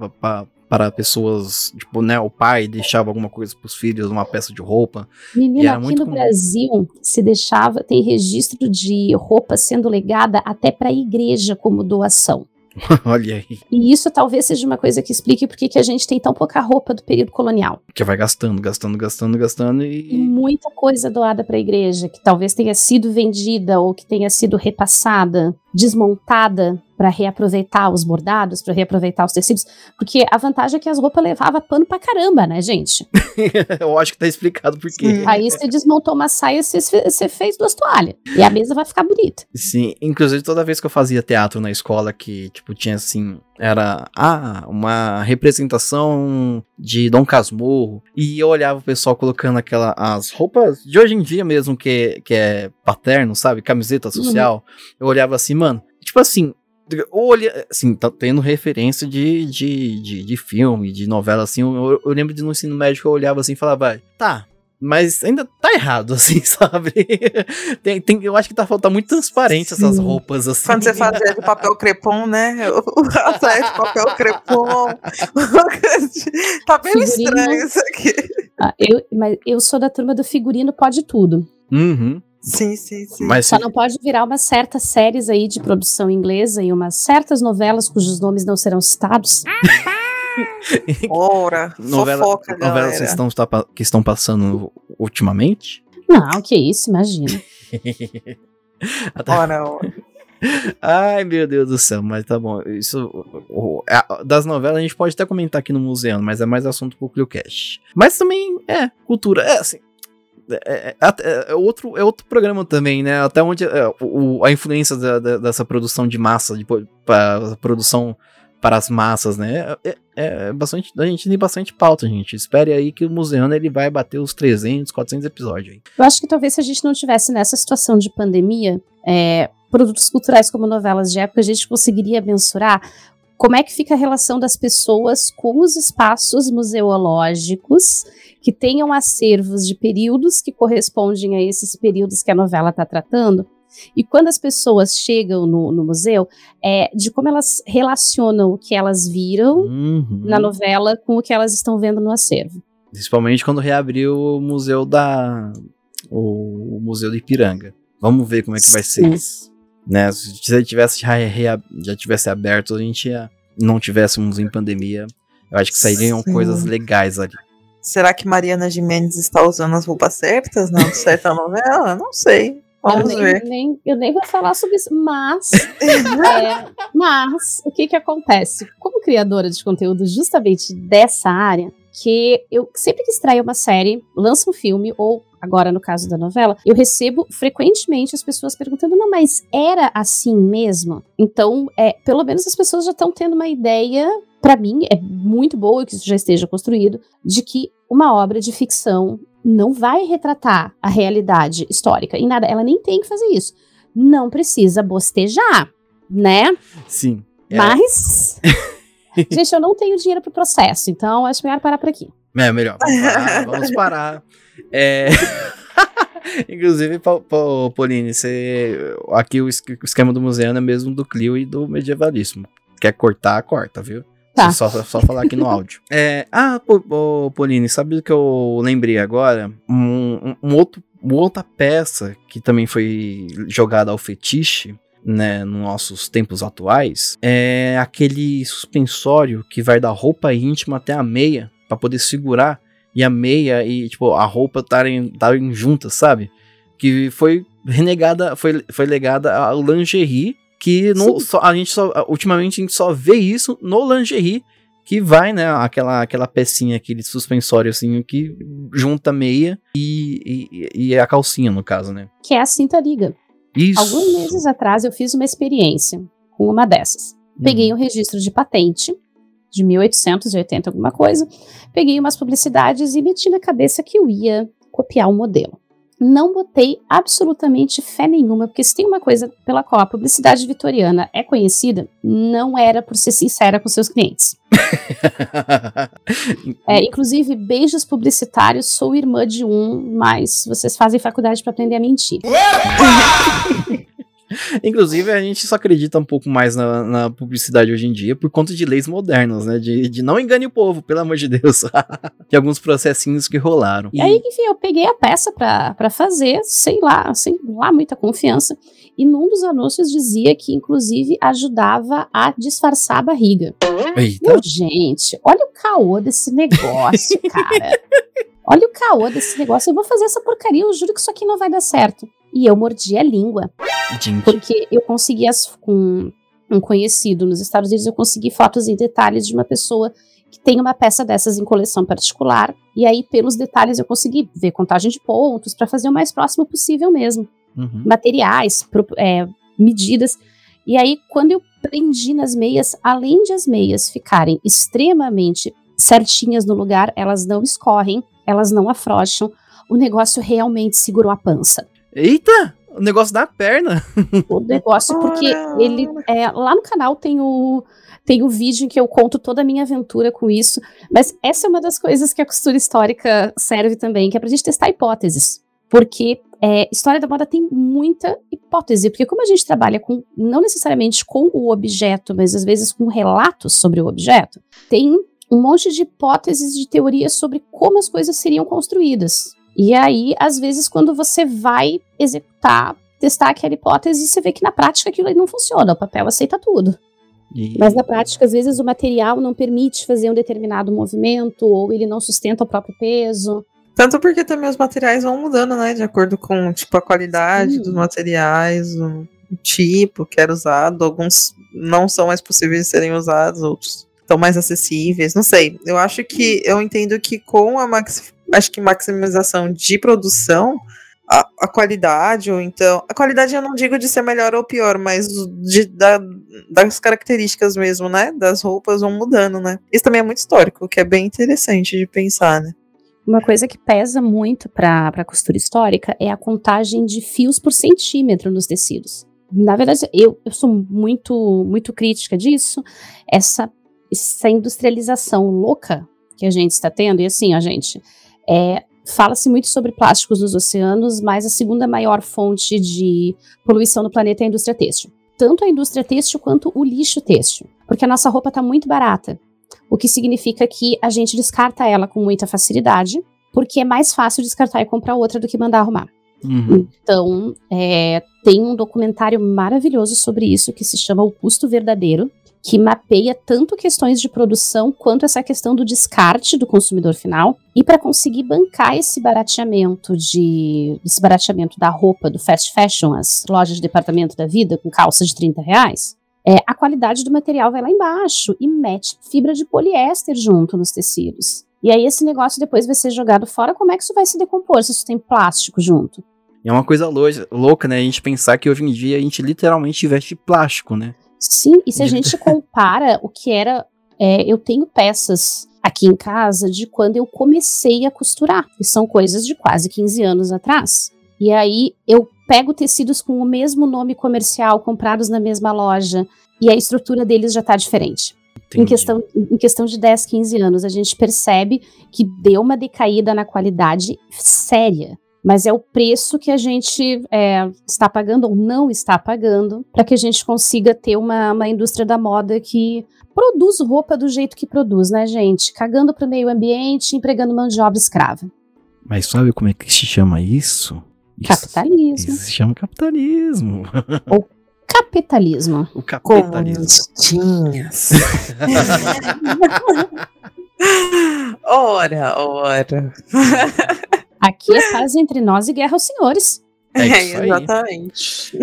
para pessoas, tipo, né? O pai deixava alguma coisa pros filhos, uma peça de roupa. E Menina, aqui no comum. Brasil se deixava, tem registro de roupa sendo legada até para a igreja como doação. Olha aí, E isso talvez seja uma coisa que explique por que que a gente tem tão pouca roupa do período colonial. que vai gastando, gastando, gastando, gastando E e. muita coisa doada para a igreja, que talvez tenha sido vendida ou que tenha sido repassada, desmontada para reaproveitar os bordados, para reaproveitar os tecidos. Porque a vantagem é que as roupas levavam pano pra caramba, né, gente? Eu acho que tá explicado por quê. Sim. Aí você desmontou uma saia, você você fez duas toalhas. E a mesa vai ficar bonita. Sim, inclusive toda vez que eu fazia teatro na escola, que, tipo, tinha assim, era, ah, uma representação de Dom Casmurro, e eu olhava o pessoal colocando aquela, as roupas de hoje em dia mesmo, que, que é paterno, sabe, camiseta social, eu olhava assim, mano, tipo assim, olha, assim, tá tendo referência de, de, de, de filme, de novela, assim, eu, eu lembro de no ensino médio que eu olhava assim e falava, tá, mas ainda tá errado, assim, sabe? tem, tem, eu acho que tá faltando muito transparente essas roupas, assim. Quando você fazia de papel crepom, né? O saia de papel crepom. tá bem Figurino. estranho isso aqui. Ah, eu, mas eu sou da turma do figurino pode tudo. Uhum. Sim, sim, sim. Mas Só não pode virar umas certas séries aí de produção inglesa e umas certas novelas cujos nomes não serão citados. Ora, novela, fofoca, novelas que estão, que estão passando ultimamente. Não, que isso, imagina. Até- Ora, ora. Ai, meu Deus do céu, mas tá bom. Isso. é, das novelas a gente pode até comentar aqui no museu, mas é mais assunto pro ClioCast. Mas também é cultura. É assim. É, é- é- é outro, é outro programa também, né? Até onde é, o- a influência da- da- dessa produção de massa, de, pra- produção para as massas, né? É, é bastante, a gente tem bastante pauta, gente. Espere aí que o Museano ele vai bater os 300, 400 episódios aí. Eu acho que talvez se a gente não tivesse nessa situação de pandemia, produtos culturais como novelas de época, a gente conseguiria mensurar como é que fica a relação das pessoas com os espaços museológicos que tenham acervos de períodos que correspondem a esses períodos que a novela está tratando. E quando as pessoas chegam no, no museu, é, de como elas relacionam o que elas viram Uhum. na novela com o que elas estão vendo no acervo. Principalmente quando reabriu o museu da. O, o museu de Ipiranga. Vamos ver como é que vai ser isso. Né? Se ele tivesse já, já tivesse aberto, a gente ia, não tivéssemos em pandemia. Eu acho que sairiam Sim. coisas legais ali. Será que Mariana Gimenez está usando as roupas certas na certa novela? Não sei. Vamos eu, ver. nem, nem- eu nem vou falar sobre isso, mas, é, mas o que que acontece? Como criadora de conteúdo justamente dessa área, que eu sempre que extraio uma série, lança um filme, ou agora no caso da novela, eu recebo frequentemente as pessoas perguntando, não, mas era assim mesmo? Então, é, pelo menos as pessoas já estão tendo uma ideia, pra mim, é muito boa que isso já esteja construído, de que uma obra de ficção não vai retratar a realidade histórica em nada. Ela nem tem que fazer isso. Não precisa bostejar, né? Sim. É, Mas. Gente, eu não tenho dinheiro pro processo, então acho melhor parar por aqui. é melhor. Vamos parar. vamos parar. É, Inclusive, Pa- Pa- Pauline, você... aqui o esquema do museu é mesmo do Clio e do medievalismo. Quer cortar, corta, viu? Tá. Só, só falar aqui no áudio. É, ah, Po- Pauline, sabe do que eu lembrei agora? Um, um- um outro, uma outra peça que também foi jogada ao fetiche, né, nos nossos tempos atuais, é aquele suspensório que vai da roupa íntima até a meia, pra poder segurar, e a meia e, tipo, a roupa estarem estarem juntas, sabe? Que foi renegada, foi, foi legada ao lingerie, que não, só, a gente só, ultimamente a gente só vê isso no lingerie, que vai, né, aquela, aquela pecinha, aquele suspensório assim, que junta meia e, e, e a calcinha, no caso, né? Que é a cinta liga. Isso. Alguns meses atrás eu fiz uma experiência com uma dessas. Peguei um registro de patente de 1880 alguma coisa, peguei umas publicidades e meti na cabeça que eu ia copiar o modelo. Não botei absolutamente fé nenhuma, porque se tem uma coisa pela qual a publicidade vitoriana é conhecida, não era por ser sincera com seus clientes. É, inclusive, beijos publicitários, sou irmã de um, mas vocês fazem faculdade para aprender a mentir. Inclusive, a gente só acredita um pouco mais na, na publicidade hoje em dia por conta de leis modernas, né? De, de não engane o povo, pelo amor de Deus. de alguns processinhos que rolaram. E aí, enfim, eu peguei a peça pra pra fazer, sei lá, sem lá muita confiança. E num dos anúncios dizia que, inclusive, ajudava a disfarçar a barriga. Eita. Meu, gente, olha o caô desse negócio, cara. Olha o caô desse negócio. Eu vou fazer essa porcaria, eu juro que isso aqui não vai dar certo. E eu mordi a língua, Gente. porque eu consegui, as, com um conhecido nos Estados Unidos, eu consegui fotos e detalhes de uma pessoa que tem uma peça dessas em coleção particular. E aí, pelos detalhes, eu consegui ver contagem de pontos para fazer o mais próximo possível mesmo. Uhum. Materiais, pro- é, medidas. E aí, quando eu prendi nas meias, além de as meias ficarem extremamente certinhas no lugar, elas não escorrem, elas não afrouxam. O negócio realmente segurou a pança. Eita! o negócio da perna. o negócio, porque ele é, lá no canal tem o tem o vídeo em que eu conto toda a minha aventura com isso, mas essa é uma das coisas que a costura histórica serve também, que é pra gente testar hipóteses. Porque é, história da moda tem muita hipótese, porque como a gente trabalha com, não necessariamente com o objeto, mas às vezes com relatos sobre o objeto, tem um monte de hipóteses, de teorias sobre como as coisas seriam construídas. E aí, às vezes, quando você vai executar, testar aquela hipótese, você vê que na prática aquilo aí não funciona, o papel aceita tudo. E- Mas na prática, às vezes, o material não permite fazer um determinado movimento, ou ele não sustenta o próprio peso. Tanto porque também os materiais vão mudando, né? De acordo com, tipo, a qualidade Sim. dos materiais, o, o tipo que era usado. Alguns não são mais possíveis de serem usados, outros estão mais acessíveis. Não sei. Eu acho que eu entendo que com a maxi, acho que maximização de produção, a, a qualidade, ou então. A qualidade eu não digo de ser melhor ou pior, mas de, da- das características mesmo, né? Das roupas vão mudando, né? Isso também é muito histórico, o que é bem interessante de pensar, né? Uma coisa que pesa muito para a costura histórica é a contagem de fios por centímetro nos tecidos. Na verdade, eu, eu sou muito, muito crítica disso. Essa, essa industrialização louca que a gente está tendo, e assim, ó, gente, é, fala-se muito sobre plásticos nos oceanos, mas a segunda maior fonte de poluição no planeta é a indústria têxtil. Tanto a indústria têxtil quanto o lixo têxtil. Porque a nossa roupa está muito barata o que significa que a gente descarta ela com muita facilidade, porque é mais fácil descartar e comprar outra do que mandar arrumar. Uhum. Então, é, tem um documentário maravilhoso sobre isso que se chama O Custo Verdadeiro, que mapeia tanto questões de produção quanto essa questão do descarte do consumidor final. E para conseguir bancar esse barateamento de esse barateamento da roupa do fast fashion, as lojas de departamento da vida com calça de 30 reais, é, a qualidade do material vai lá embaixo e mete fibra de poliéster junto nos tecidos. E aí esse negócio depois vai ser jogado fora, como é que isso vai se decompor se isso tem plástico junto? É uma coisa louca, né? A gente pensar que hoje em dia a gente literalmente veste plástico, né? Sim, e se a gente compara o que era. é, eu tenho peças aqui em casa de quando eu comecei a costurar, que são coisas de quase 15 anos atrás. E aí eu pego tecidos com o mesmo nome comercial, comprados na mesma loja, e a estrutura deles já está diferente. Em questão, em questão de 10, 15 anos, a gente percebe que deu uma decaída na qualidade séria. Mas é o preço que a gente é, está pagando ou não está pagando para que a gente consiga ter uma, uma indústria da moda que produz roupa do jeito que produz, né, gente? Cagando para o meio ambiente, empregando mão de obra escrava. Mas sabe como é que se chama isso? Isso- Capitalismo. Isso se chama capitalismo. Capitalismo. O capitalismo. Comunistinhas. ora, ora. Aqui é paz entre nós e guerra aos senhores. É isso aí. exatamente.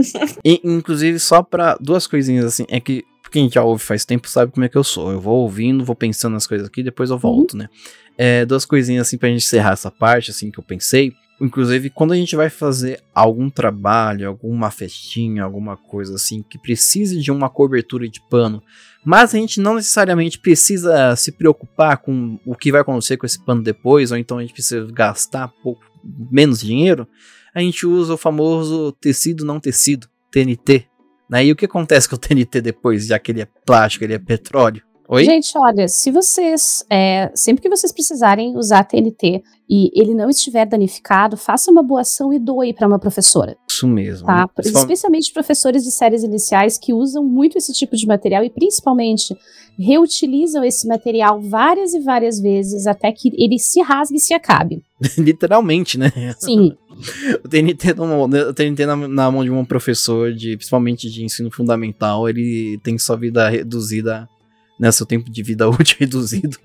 E, inclusive, só pra duas coisinhas assim, é que quem já ouve faz tempo sabe como é que eu sou. Eu vou ouvindo, vou pensando nas coisas aqui, depois eu volto, né? É, duas coisinhas assim pra gente encerrar essa parte, assim, que eu pensei. Inclusive, quando a gente vai fazer algum trabalho, alguma festinha, alguma coisa assim, que precise de uma cobertura de pano, mas a gente não necessariamente precisa se preocupar com o que vai acontecer com esse pano depois, ou então a gente precisa gastar pouco, menos dinheiro, a gente usa o famoso tecido não tecido, TNT. Né? E o que acontece com o TNT depois, já que ele é plástico, ele é petróleo? Oi? Gente, olha, se vocês, é, sempre que vocês precisarem usar TNT e ele não estiver danificado, faça uma boa ação e doe para uma professora, Isso mesmo. tá? Especialmente professores de séries iniciais que usam muito esse tipo de material e principalmente reutilizam esse material várias e várias vezes até que ele se rasgue e se acabe. Literalmente, né? Sim, O TNT, no- o TNT na, na mão de um professor, de, principalmente de ensino fundamental, ele tem sua vida reduzida, né? Seu tempo de vida útil reduzido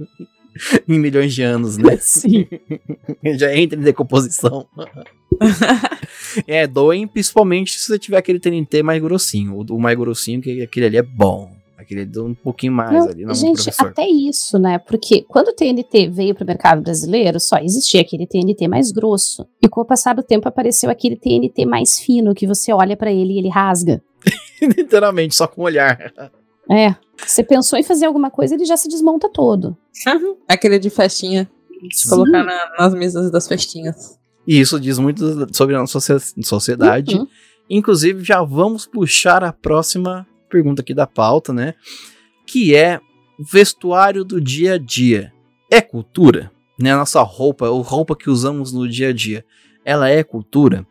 em milhões de anos, né? sim. Já entra em decomposição. é, doem principalmente se você tiver aquele TNT mais grossinho. O, o mais grossinho, que aquele ali é bom. Aquele dá um pouquinho mais Não, ali, não gente, até isso, né? Porque quando o TNT veio para o mercado brasileiro, só existia aquele TNT mais grosso. E com o passar do tempo apareceu aquele TNT mais fino, que você olha para ele e ele rasga. Literalmente, só com o olhar. É. Você pensou em fazer alguma coisa, ele já se desmonta todo. Aquele de festinha. De colocar na- nas mesas das festinhas. E isso diz muito sobre a nossa socie- sociedade Uhum. Inclusive, já vamos puxar a próxima pergunta aqui da pauta, né? Que é vestuário do dia a dia. É cultura? Né? A nossa roupa, a roupa que usamos no dia a dia, ela é cultura?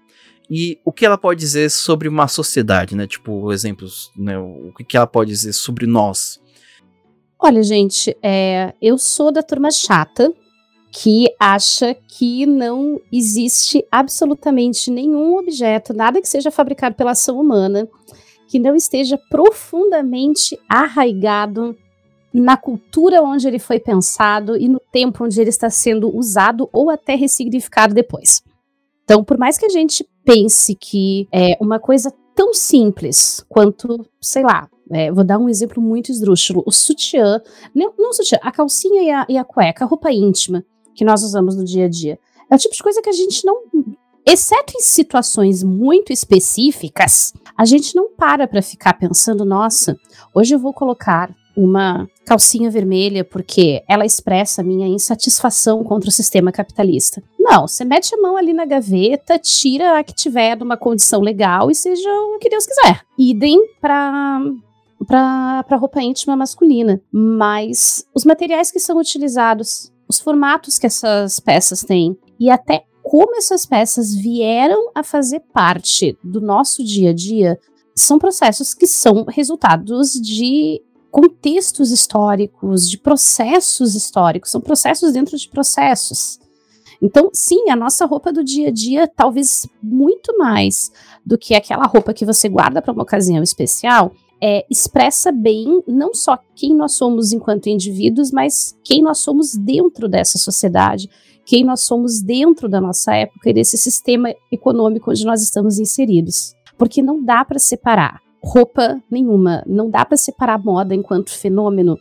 E o que ela pode dizer sobre uma sociedade, né? Tipo, exemplos, né? O que ela pode dizer sobre nós? Olha, gente, é, eu sou da turma chata que acha que não existe absolutamente nenhum objeto, nada que seja fabricado pela ação humana, que não esteja profundamente arraigado na cultura onde ele foi pensado e no tempo onde ele está sendo usado ou até ressignificado depois. Então, por mais que a gente pense que é uma coisa tão simples quanto, sei lá, é, vou dar um exemplo muito esdrúxulo, o sutiã, não, não o sutiã, a calcinha e a, e a cueca, a roupa íntima que nós usamos no dia a dia. É o tipo de coisa que a gente não exceto em situações muito específicas, a gente não para para ficar pensando, nossa, hoje eu vou colocar uma calcinha vermelha porque ela expressa minha insatisfação contra o sistema capitalista. Não, você mete a mão ali na gaveta, tira a que tiver de uma condição legal e seja o que Deus quiser. Idem para para roupa íntima masculina, mas os materiais que são utilizados, os formatos que essas peças têm e até como essas peças vieram a fazer parte do nosso dia a dia são processos que são resultados de contextos históricos, de processos históricos, são processos dentro de processos. Então, sim, a nossa roupa do dia a dia, talvez muito mais do que aquela roupa que você guarda para uma ocasião especial, é, expressa bem não só quem nós somos enquanto indivíduos, mas quem nós somos dentro dessa sociedade, quem nós somos dentro da nossa época e desse sistema econômico onde nós estamos inseridos. Porque não dá para separar roupa nenhuma, não dá para separar moda enquanto fenômeno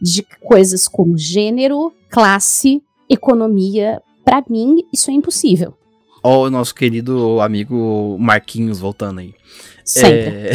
de coisas como gênero, classe, economia. Para mim, isso é impossível. Ó, o nosso querido amigo Marquinhos voltando aí. Sempre. É...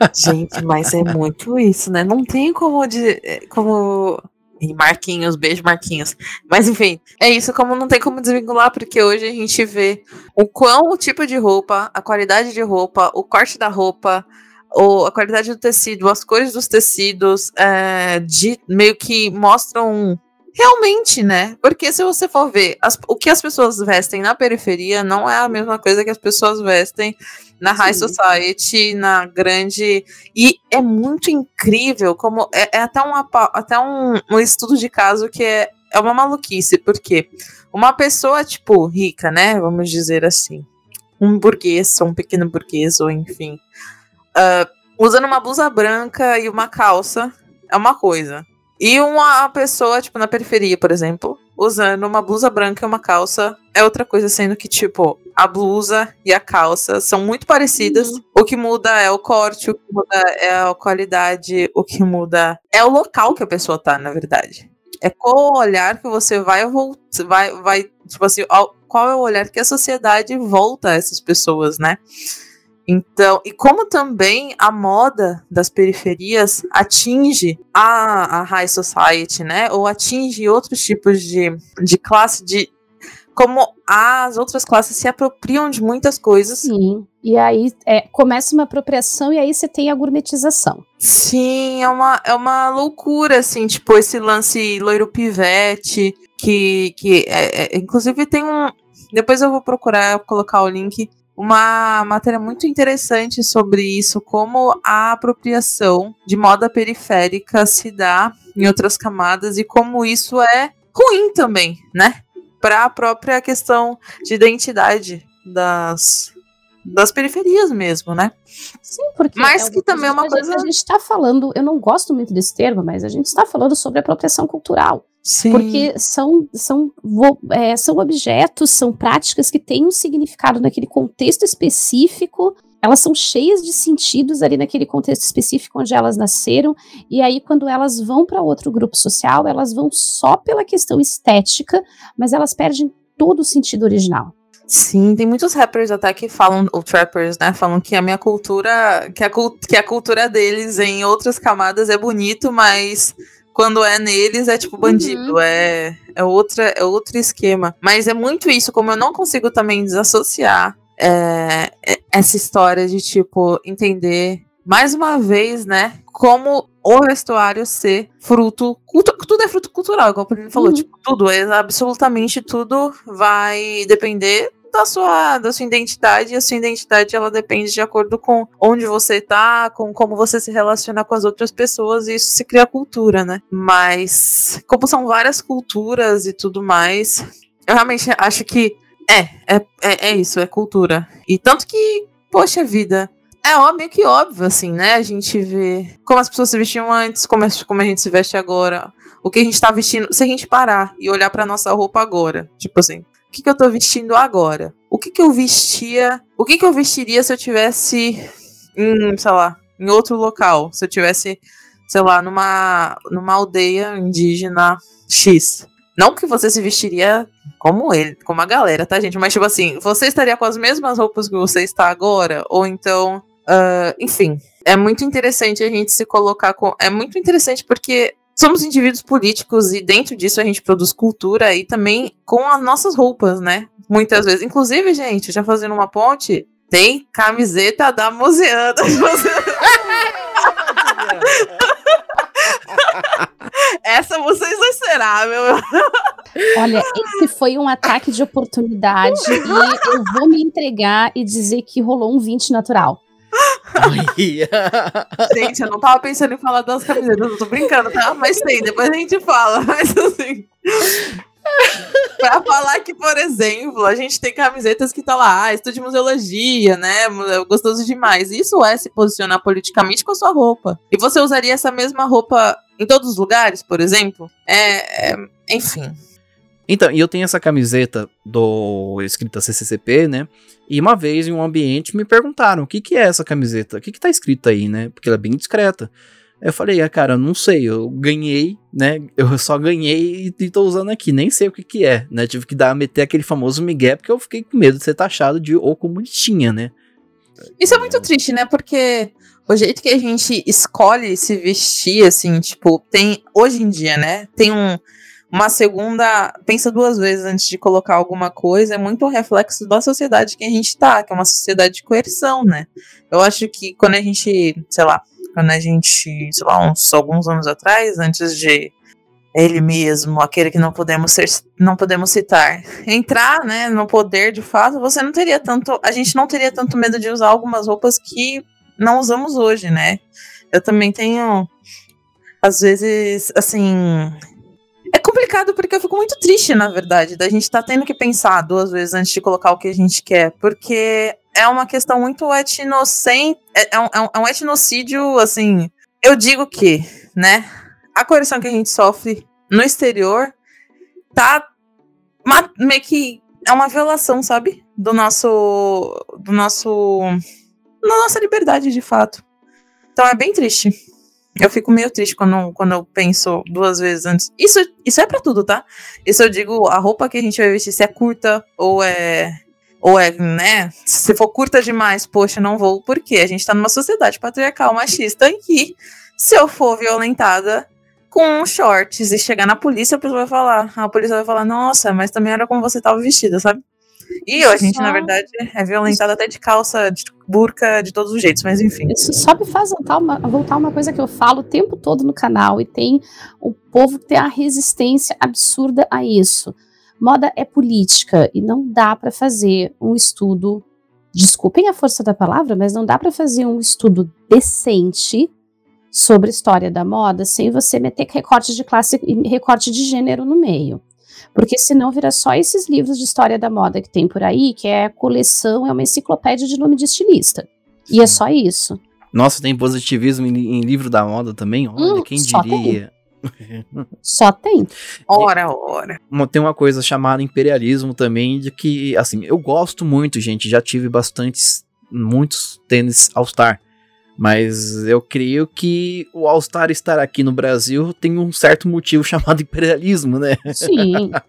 Gente, mas é muito isso, né? Não tem como, de, como e Marquinhos, beijo Marquinhos. Mas enfim, é isso, como não tem como desvincular, porque hoje a gente vê o quão o tipo de roupa, a qualidade de roupa, o corte da roupa, ou a qualidade do tecido, as cores dos tecidos, é, de, meio que mostram realmente, né? Porque se você for ver, as, o que as pessoas vestem na periferia não é a mesma coisa que as pessoas vestem na High Sim. Society, na grande. E é muito incrível como. É, é até, uma, até um, um, estudo de caso que é, é uma maluquice, porque uma pessoa, tipo, rica, né? Vamos dizer assim. Um burguês, ou um pequeno burguês, ou enfim. Uh, usando uma blusa branca e uma calça é uma coisa. E uma pessoa, tipo, na periferia, por exemplo, usando uma blusa branca e uma calça é outra coisa, sendo que, tipo, a blusa e a calça são muito parecidas. Uhum. O que muda é o corte, o que muda é a qualidade, o que muda é o local que a pessoa tá, na verdade. É qual o olhar que você vai vai, vai tipo assim, qual é o olhar que a sociedade volta a essas pessoas, né? Então, e como também a moda das periferias atinge a, a high society, né? Ou atinge outros tipos de, de classe, de como as outras classes se apropriam de muitas coisas. Sim. E aí é, começa uma apropriação e aí você tem a gourmetização. Sim, é uma, é uma loucura, assim, tipo, esse lance loiro pivete, que, que é, é, inclusive tem um. Depois eu vou procurar colocar o link uma matéria muito interessante sobre isso, como a apropriação de moda periférica se dá em outras camadas e como isso é ruim também, né? Para a própria questão de identidade das, das periferias mesmo, né? Sim, porque mas é que também é uma coisa a gente está falando, eu não gosto muito desse termo, mas a gente está falando sobre apropriação cultural. Sim. Porque são, são, é, são objetos, são práticas que têm um significado naquele contexto específico, elas são cheias de sentidos ali naquele contexto específico onde elas nasceram, e aí quando elas vão para outro grupo social, elas vão só pela questão estética, mas elas perdem todo o sentido original. Sim, tem muitos rappers até que falam, ou trappers, né, falam que a minha cultura, que a, que a cultura deles em outras camadas é bonito, mas quando é neles, é tipo bandido, uhum. é, é, outra, é outro esquema. Mas é muito isso, como eu não consigo também desassociar é, é- essa história de, tipo, entender mais uma vez, né, como o vestuário ser fruto. cultu- tudo é fruto cultural, igual o Paulinho falou. Uhum. Tipo, tudo, é, absolutamente tudo vai depender da sua, da sua identidade, e a sua identidade ela depende de acordo com onde você tá, com como você se relaciona com as outras pessoas, e isso se cria cultura, né? Mas, como são várias culturas e tudo mais, eu realmente acho que é, é, é, é isso, é cultura. E tanto que, poxa vida, é ó- meio que óbvio, assim, né? A gente vê como as pessoas se vestiam antes, como como a gente se veste agora, o que a gente tá vestindo. Se a gente parar e olhar pra nossa roupa agora, tipo assim, o que, que eu tô vestindo agora? O que, que eu vestia? O que, que eu vestiria se eu tivesse em, sei lá, em outro local? Se eu tivesse, sei lá, numa, numa aldeia indígena X. Não que você se vestiria como ele, como a galera, tá, gente? Mas, tipo assim, você estaria com as mesmas roupas que você está agora? Ou então. ah, enfim, é muito interessante a gente se colocar com. É muito interessante porque somos indivíduos políticos e dentro disso a gente produz cultura e também com as nossas roupas, né? Muitas vezes. Inclusive, gente, já fazendo uma ponte, tem camiseta da Museana. Essa vocês será, meu. Olha, esse foi um ataque de oportunidade e eu vou me entregar e dizer que rolou um 20 natural. Gente, eu não tava pensando em falar das camisetas, eu tô brincando, tá? Mas tem, depois a gente fala. Mas assim. pra falar que, por exemplo, a gente tem camisetas que tá lá, ah, estude museologia, né? mu- Gostoso demais. Isso é se posicionar politicamente com a sua roupa. E você usaria essa mesma roupa em todos os lugares, por exemplo? É. é- enfim. Então, e eu tenho essa camiseta do escrita CCCP, né? E uma vez em um ambiente me perguntaram o que que é essa camiseta, o que que tá escrito aí, né? Porque ela é bem discreta. Eu falei, ah, cara, não sei, eu ganhei, né? Eu só ganhei e, e tô usando aqui, nem sei o que que é, né? Tive que dar, meter aquele famoso migué, porque eu fiquei com medo de ser taxado de ou comunistinha, né? Isso é muito triste, né? Porque o jeito que a gente escolhe se vestir, assim, tipo, tem. Hoje em dia, né? Tem um, uma segunda. Pensa duas vezes antes de colocar alguma coisa. É muito um reflexo da sociedade que a gente tá, que é uma sociedade de coerção, né? Eu acho que quando a gente, sei lá, quando a gente, sei lá, uns alguns anos atrás, antes de ele mesmo, aquele que não podemos ser, não podemos citar, entrar, né, no poder de fato, você não teria tanto, a gente não teria tanto medo de usar algumas roupas que não usamos hoje, né? Eu também tenho às vezes, assim, é complicado porque eu fico muito triste, na verdade, da gente estar tendo que pensar duas vezes antes de colocar o que a gente quer, porque é uma questão muito etnocent... é, é um, é um- é um etnocídio, assim, eu digo que, né, a coerção que a gente sofre no exterior tá meio que é uma violação, sabe? Do nosso do nosso da nossa liberdade de fato. Então é bem triste. Eu fico meio triste quando, quando eu penso duas vezes antes. Isso, isso é pra tudo, tá? Isso eu digo, a roupa que a gente vai vestir, se é curta ou é. Ou é, né? Se for curta demais, poxa, não vou. Porque a gente tá numa sociedade patriarcal machista em que, se eu for violentada com shorts e chegar na polícia, a pessoa vai falar. A polícia vai falar, nossa, mas também era como você tava vestida, sabe? E a gente, na verdade, é violentada até de calça, de burca, de todos os jeitos, mas enfim. Isso só me faz voltar uma, voltar uma coisa que eu falo o tempo todo no canal e tem o povo que tem a resistência absurda a isso. Moda é política e não dá pra fazer um estudo, desculpem a força da palavra, mas não dá pra fazer um estudo decente sobre a história da moda sem você meter recorte de classe e recorte de gênero no meio. Porque senão vira só esses livros de história da moda que tem por aí, que é coleção, é uma enciclopédia de nome de estilista. E é só isso. Nossa, tem positivismo em, em livro da moda também? Olha, Hum, quem só diria? Só tem. Ora, ora. Uma- tem uma coisa chamada imperialismo também, de que, assim, eu gosto muito, gente, já tive bastantes, muitos tênis All-Star, mas eu creio que o All-Star estar aqui no Brasil tem um certo motivo chamado imperialismo, né? Sim.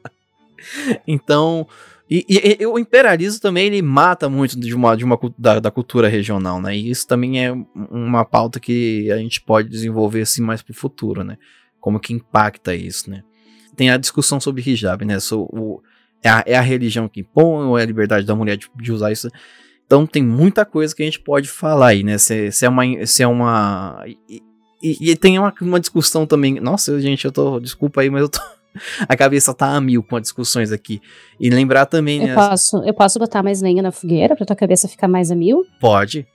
Então, e, e- e o imperialismo também ele mata muito de uma, de uma da, da cultura regional, né? E isso também é um- uma pauta que a gente pode desenvolver assim mais pro futuro, né? Como que impacta isso, né? Tem a discussão sobre hijab, né? So, o, É a, é a religião que impõe ou é a liberdade da mulher de, de usar isso? Então tem muita coisa que a gente pode falar aí, né? Se, se é uma. Se é uma e, e, e tem uma, uma discussão também. Nossa, gente, eu tô. Desculpa aí, mas eu tô. A cabeça tá a mil com as discussões aqui. E lembrar também, né? Eu posso, eu posso botar mais lenha na fogueira pra tua cabeça ficar mais a mil? Pode.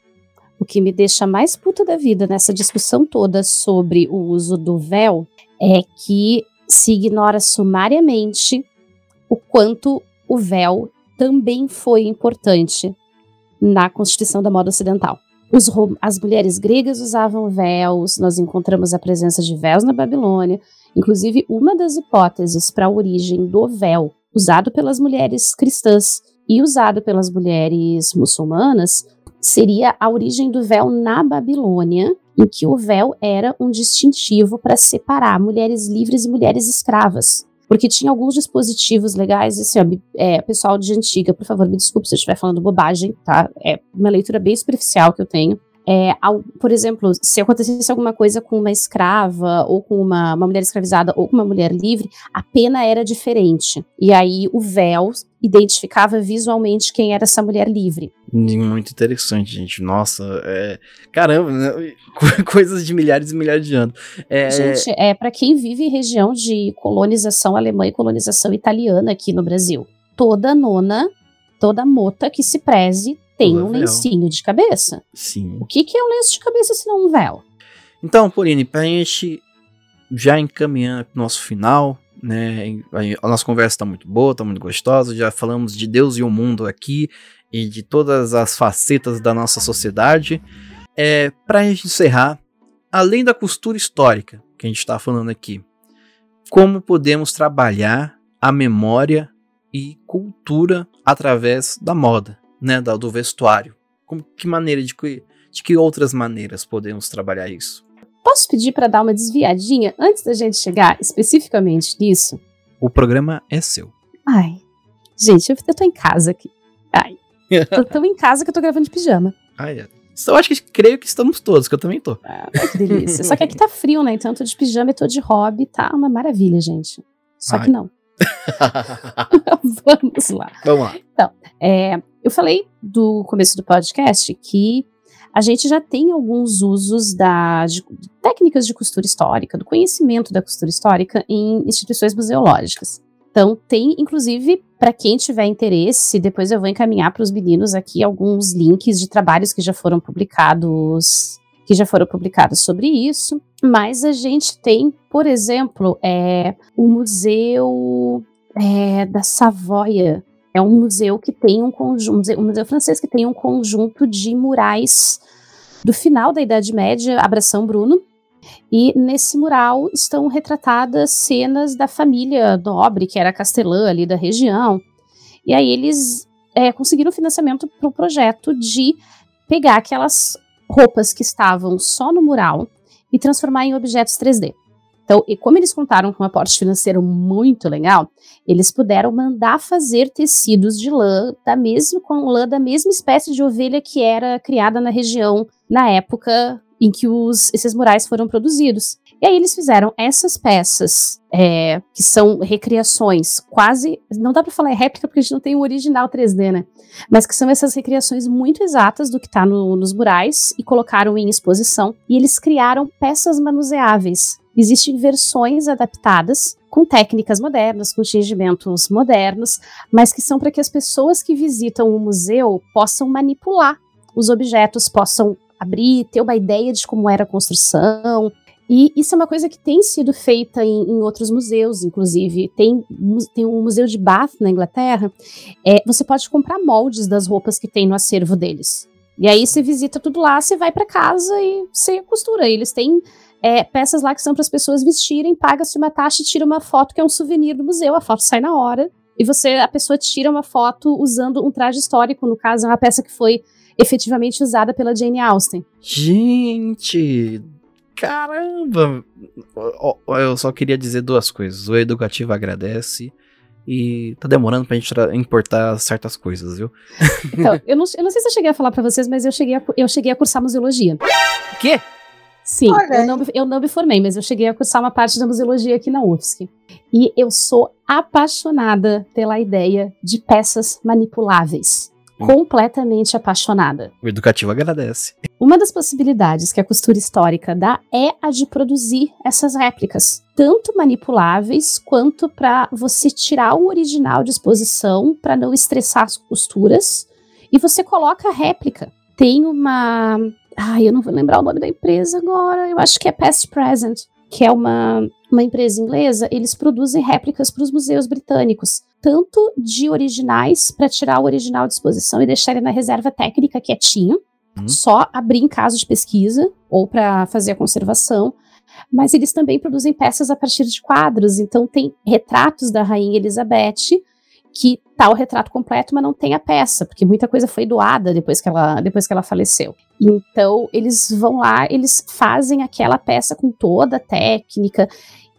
O que me deixa mais puta da vida nessa discussão toda sobre o uso do véu é que se ignora sumariamente o quanto o véu também foi importante na constituição da moda ocidental. Os, as mulheres gregas usavam véus, nós encontramos a presença de véus na Babilônia. Inclusive, uma das hipóteses para a origem do véu usado pelas mulheres cristãs e usado pelas mulheres muçulmanas seria a origem do véu na Babilônia, em que o véu era um distintivo para separar mulheres livres e mulheres escravas. Porque tinha alguns dispositivos legais, assim, ó, é, pessoal de antiga, por favor, me desculpe se eu estiver falando bobagem, tá? É uma leitura bem superficial que eu tenho. É, ao, por exemplo, se acontecesse alguma coisa com uma escrava, ou com uma, uma mulher escravizada, ou com uma mulher livre, a pena era diferente. E aí o véu identificava visualmente quem era essa mulher livre. Muito interessante, gente. Nossa, é... caramba, né? coisas de milhares e milhares de anos. É... Gente, é para quem vive em região de colonização alemã e colonização italiana aqui no Brasil. Toda nona, toda mota que se preze tem um véu. lencinho de cabeça. Sim. O que, que é um lenço de cabeça se não um véu? Então, Pauline, pra gente já encaminhando pro nosso final, né? A nossa conversa tá muito boa, tá muito gostosa. Já falamos de Deus e o mundo aqui e de todas as facetas da nossa sociedade. É, gente encerrar, além da costura histórica que a gente está falando aqui, como podemos trabalhar a memória e cultura através da moda? né, do vestuário. Como, que maneira de que, de que outras maneiras podemos trabalhar isso? Posso pedir para dar uma desviadinha antes da gente chegar especificamente nisso? O programa é seu. Ai, gente, eu, eu tô em casa aqui. Ai, tô tão em casa que eu tô gravando de pijama. Ai, é. Eu acho que creio que estamos todos, que eu também tô. Ah, que delícia. Só que aqui tá frio, né? Então eu tô de pijama e tô de hobby, tá uma maravilha, gente. Só Ai. que não. Vamos lá. Vamos lá. Então, é, eu falei do começo do podcast que a gente já tem alguns usos da, de, técnicas de costura histórica, do conhecimento da costura histórica em instituições museológicas. Então, tem, inclusive, para quem tiver interesse, depois eu vou encaminhar para os meninos aqui alguns links de trabalhos que já foram publicados, que já foram publicados sobre isso. Mas a gente tem, por exemplo, é, o Museu é, da Savoia, é um museu que tem um conjunto, um museu francês que tem um conjunto de murais do final da Idade Média, Abração Bruno. E nesse mural estão retratadas cenas da família nobre, que era castelã ali da região. E aí eles é, conseguiram financiamento para o projeto de pegar aquelas roupas que estavam só no mural e transformar em objetos 3D. Então, e como eles contaram com um aporte financeiro muito legal, eles puderam mandar fazer tecidos de lã da mesma, com lã da mesma espécie de ovelha que era criada na região na época em que os, esses murais foram produzidos. E aí eles fizeram essas peças, é, que são recriações quase. Não dá para falar réplica porque a gente não tem o original 3D, né? Mas que são essas recriações muito exatas do que está no, nos murais e colocaram em exposição. E eles criaram peças manuseáveis. Existem versões adaptadas com técnicas modernas, com tingimentos modernos, mas que são para que as pessoas que visitam o museu possam manipular os objetos, possam abrir, ter uma ideia de como era a construção. E isso é uma coisa que tem sido feita em, em outros museus, inclusive. Tem, tem um museu de Bath, na Inglaterra. É, você pode comprar moldes das roupas que tem no acervo deles. E aí você visita tudo lá, você vai para casa e você costura. Eles têm é, peças lá que são para as pessoas vestirem, paga-se uma taxa e tira uma foto que é um souvenir do museu, a foto sai na hora. E você, a pessoa tira uma foto usando um traje histórico, no caso, é uma peça que foi efetivamente usada pela Jane Austen. Gente, caramba! Eu só queria dizer duas coisas. O educativo agradece e tá demorando pra gente importar certas coisas, viu? Então, eu não, eu não sei se eu cheguei a falar para vocês, mas eu cheguei a, eu cheguei a cursar museologia. Quê? Sim, Olha eu não, me- eu não me formei, mas eu cheguei a cursar uma parte da museologia aqui na UFSC. E eu sou apaixonada pela ideia de peças manipuláveis. Hum. Completamente apaixonada. O educativo agradece. Uma das possibilidades que a costura histórica dá é a de produzir essas réplicas, tanto manipuláveis quanto para você tirar o original de exposição para não estressar as costuras e você coloca a réplica. Tem uma, ai, eu não vou lembrar o nome da empresa agora, eu acho que é Past Present, que é uma uma empresa inglesa, eles produzem réplicas para os museus britânicos, tanto de originais para tirar o original de exposição e deixar ele na reserva técnica quietinho, Hum. só abrir em caso de pesquisa ou para fazer a conservação. Mas eles também produzem peças a partir de quadros, então tem retratos da rainha Elizabeth que tá o retrato completo, mas não tem a peça, porque muita coisa foi doada depois que ela, depois que ela faleceu. Então, eles vão lá, eles fazem aquela peça com toda a técnica.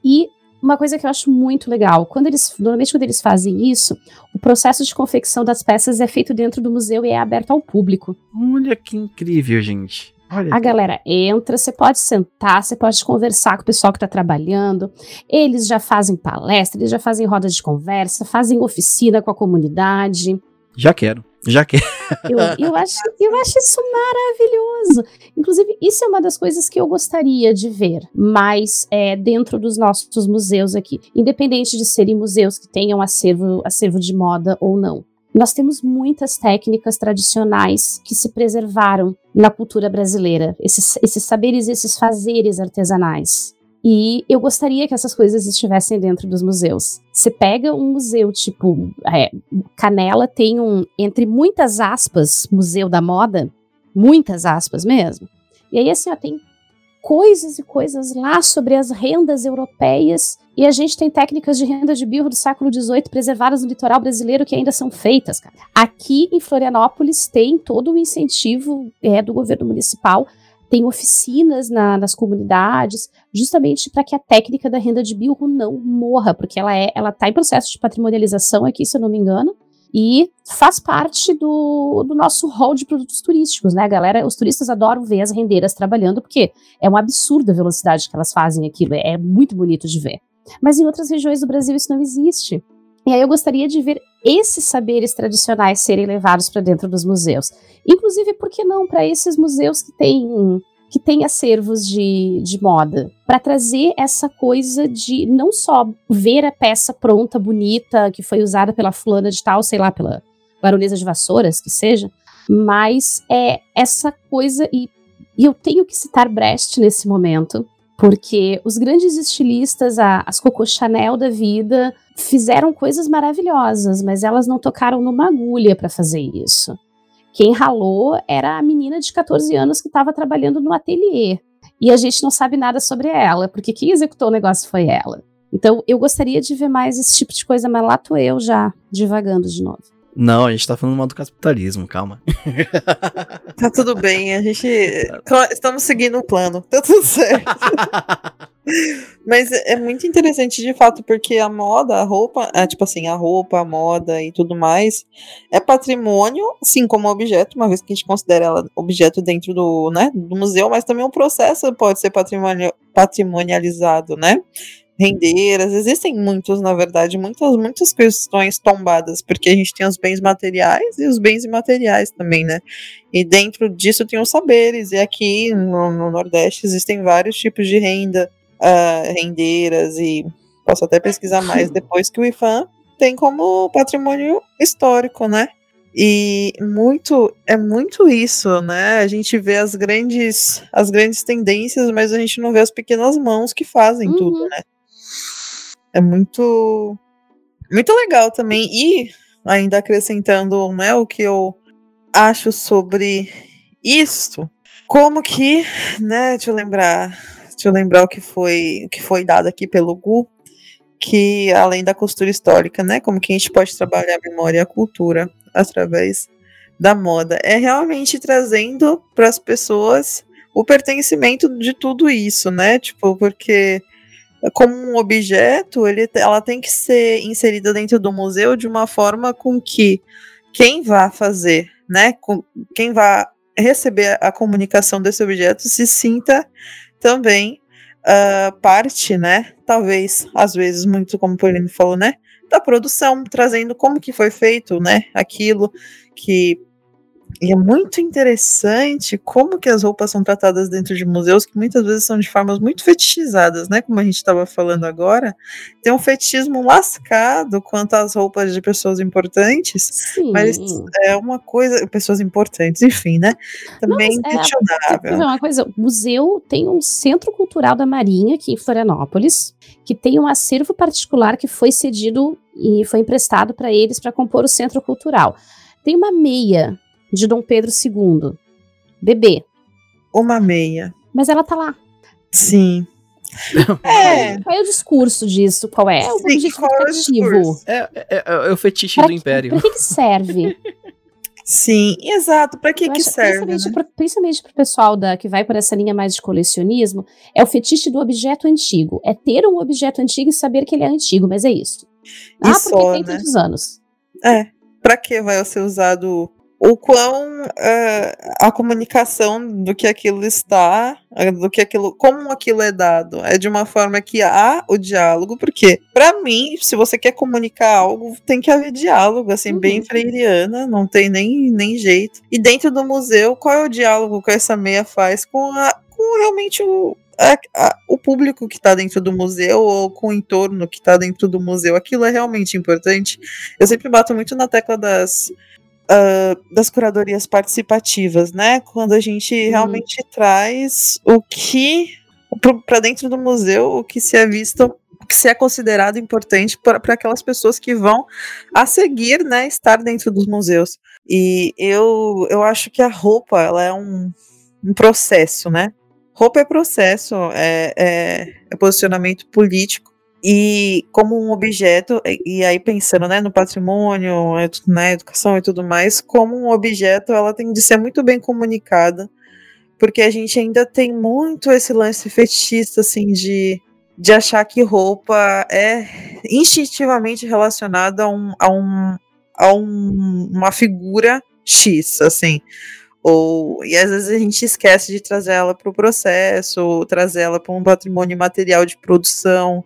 E uma coisa que eu acho muito legal, quando eles, normalmente quando eles fazem isso, o processo de confecção das peças é feito dentro do museu e é aberto ao público. Olha que incrível, gente. Olha A galera entra, você pode sentar, você pode conversar com o pessoal que está trabalhando. Eles já fazem palestra, eles já fazem roda de conversa, fazem oficina com a comunidade. Já quero, já quero. Eu, eu, acho, eu acho isso maravilhoso. Inclusive, isso é uma das coisas que eu gostaria de ver mais é, dentro dos nossos museus aqui, independente de serem museus que tenham acervo, acervo de moda ou não. Nós temos muitas técnicas tradicionais que se preservaram na cultura brasileira, esses, esses saberes, esses fazeres artesanais. E eu gostaria que essas coisas estivessem dentro dos museus. Você pega um museu tipo é, Canela, tem um, entre muitas aspas, museu da moda, muitas aspas mesmo. E aí, assim, ó, tem coisas e coisas lá sobre as rendas europeias. E a gente tem técnicas de renda de birro do século XVIII preservadas no litoral brasileiro que ainda são feitas, cara. Aqui em Florianópolis tem todo o incentivo é, do governo municipal tem oficinas na- nas comunidades, justamente para que a técnica da renda de bilro não morra, porque ela é, ela está em processo de patrimonialização aqui, se eu não me engano, e faz parte do, do nosso hall de produtos turísticos, né, galera? Os turistas adoram ver as rendeiras trabalhando, porque é um absurdo a velocidade que elas fazem aquilo, é, é muito bonito de ver. Mas em outras regiões do Brasil isso não existe. E aí eu gostaria de ver esses saberes tradicionais serem levados para dentro dos museus. Inclusive, por que não para esses museus que têm que têm acervos de, de moda, para trazer essa coisa de não só ver a peça pronta, bonita, que foi usada pela fulana de tal, sei lá, pela baronesa de Vassouras, que seja, mas é essa coisa, e, e eu tenho que citar Brecht nesse momento, porque os grandes estilistas, a- as Coco Chanel da vida, fizeram coisas maravilhosas, mas elas não tocaram numa agulha para fazer isso. Quem ralou era a menina de 14 anos que estava trabalhando no ateliê. E a gente não sabe nada sobre ela, porque quem executou o negócio foi ela. Então, eu gostaria de ver mais esse tipo de coisa, mas lá tô eu já, divagando de novo. Não, a gente tá falando mal do capitalismo, calma. Tá tudo bem, a gente. Estamos seguindo o plano, tá tudo certo. Mas é muito interessante de fato, porque a moda, a roupa, é, tipo assim, a roupa, a moda e tudo mais, é patrimônio, sim, como objeto, uma vez que a gente considera ela objeto dentro do, né, do museu, mas também o processo pode ser patrimoni- patrimonializado, né? Rendeiras, existem muitos, na verdade, muitas, muitas questões tombadas, porque a gente tem os bens materiais e os bens imateriais também, né? E dentro disso tem os saberes, e aqui no, no Nordeste existem vários tipos de renda, ah, rendeiras, e posso até pesquisar mais depois que o IFAM tem como patrimônio histórico, né? E muito é muito isso, né? A gente vê as grandes as grandes tendências, mas a gente não vê as pequenas mãos que fazem Uhum. tudo, né? É muito muito legal também. E ainda acrescentando, né, o que eu acho sobre isso, como que, né, deixa eu lembrar, eu lembrar o que foi, o que foi dado aqui pelo Gu, que além da costura histórica, né, como que a gente pode trabalhar a memória e a cultura através da moda, é realmente trazendo para as pessoas o pertencimento de tudo isso, né, tipo, porque como um objeto, ele, ela tem que ser inserida dentro do museu de uma forma com que quem vai fazer, né, com, quem vai receber a comunicação desse objeto se sinta também ah, parte, né? Talvez, às vezes, muito como o Pauline falou, né? Da produção, trazendo como que foi feito, né? Aquilo que e é muito interessante como que as roupas são tratadas dentro de museus, que muitas vezes são de formas muito fetichizadas, né? Como a gente estava falando agora. Tem um fetichismo lascado quanto às roupas de pessoas importantes, Sim. mas é uma coisa. Pessoas importantes, enfim, né? Também Não, mas é- questionável. Não, uma coisa, o museu tem um centro cultural da Marinha aqui em Florianópolis, que tem um acervo particular que foi cedido e foi emprestado para eles para compor o centro cultural. Tem uma meia de Dom Pedro II, bebê, Uma meia. mas ela tá lá. Sim. É. Qual é o discurso disso? Qual é o Sim, objetivo qual é o educativo? discurso? É, é- é o fetiche Pra do que- Império. Pra que, que serve? Sim, exato. Pra que Eu que acho, serve? Principalmente, né? pro, principalmente pro pessoal da, que vai por essa linha mais de colecionismo, é o fetiche do objeto antigo. É ter um objeto antigo e saber que ele é antigo, mas é isso. E ah, só, porque tem né? tantos anos. É. Pra que vai ser usado o quão eh, a comunicação do que aquilo está, eh, do que aquilo, como aquilo é dado, é de uma forma que há o diálogo, porque pra mim, se você quer comunicar algo, tem que haver diálogo, assim, bem Uhum. freiriana, não tem nem, nem jeito. E dentro do museu, qual é o diálogo que essa meia faz com a com realmente o a- a- o público que está dentro do museu ou com o entorno que está dentro do museu, aquilo é realmente importante. Eu sempre bato muito na tecla das, ah, das curadorias participativas, né? Quando a gente Uhum. realmente traz o que para dentro do museu, o que se é visto, o que se é considerado importante para aquelas pessoas que vão a seguir, né, estar dentro dos museus. E eu, eu acho que a roupa, ela é um, um processo, né? Roupa é processo, é, é, é posicionamento político e como um objeto, e aí pensando né, no patrimônio, na educação e tudo mais, como um objeto ela tem de ser muito bem comunicada, porque a gente ainda tem muito esse lance fetichista, assim, de, de achar que roupa é instintivamente relacionada a, um, a, um, a um- uma figura X, assim. Ou, e às vezes a gente esquece de trazer ela para o processo, ou trazer ela para um patrimônio material de produção,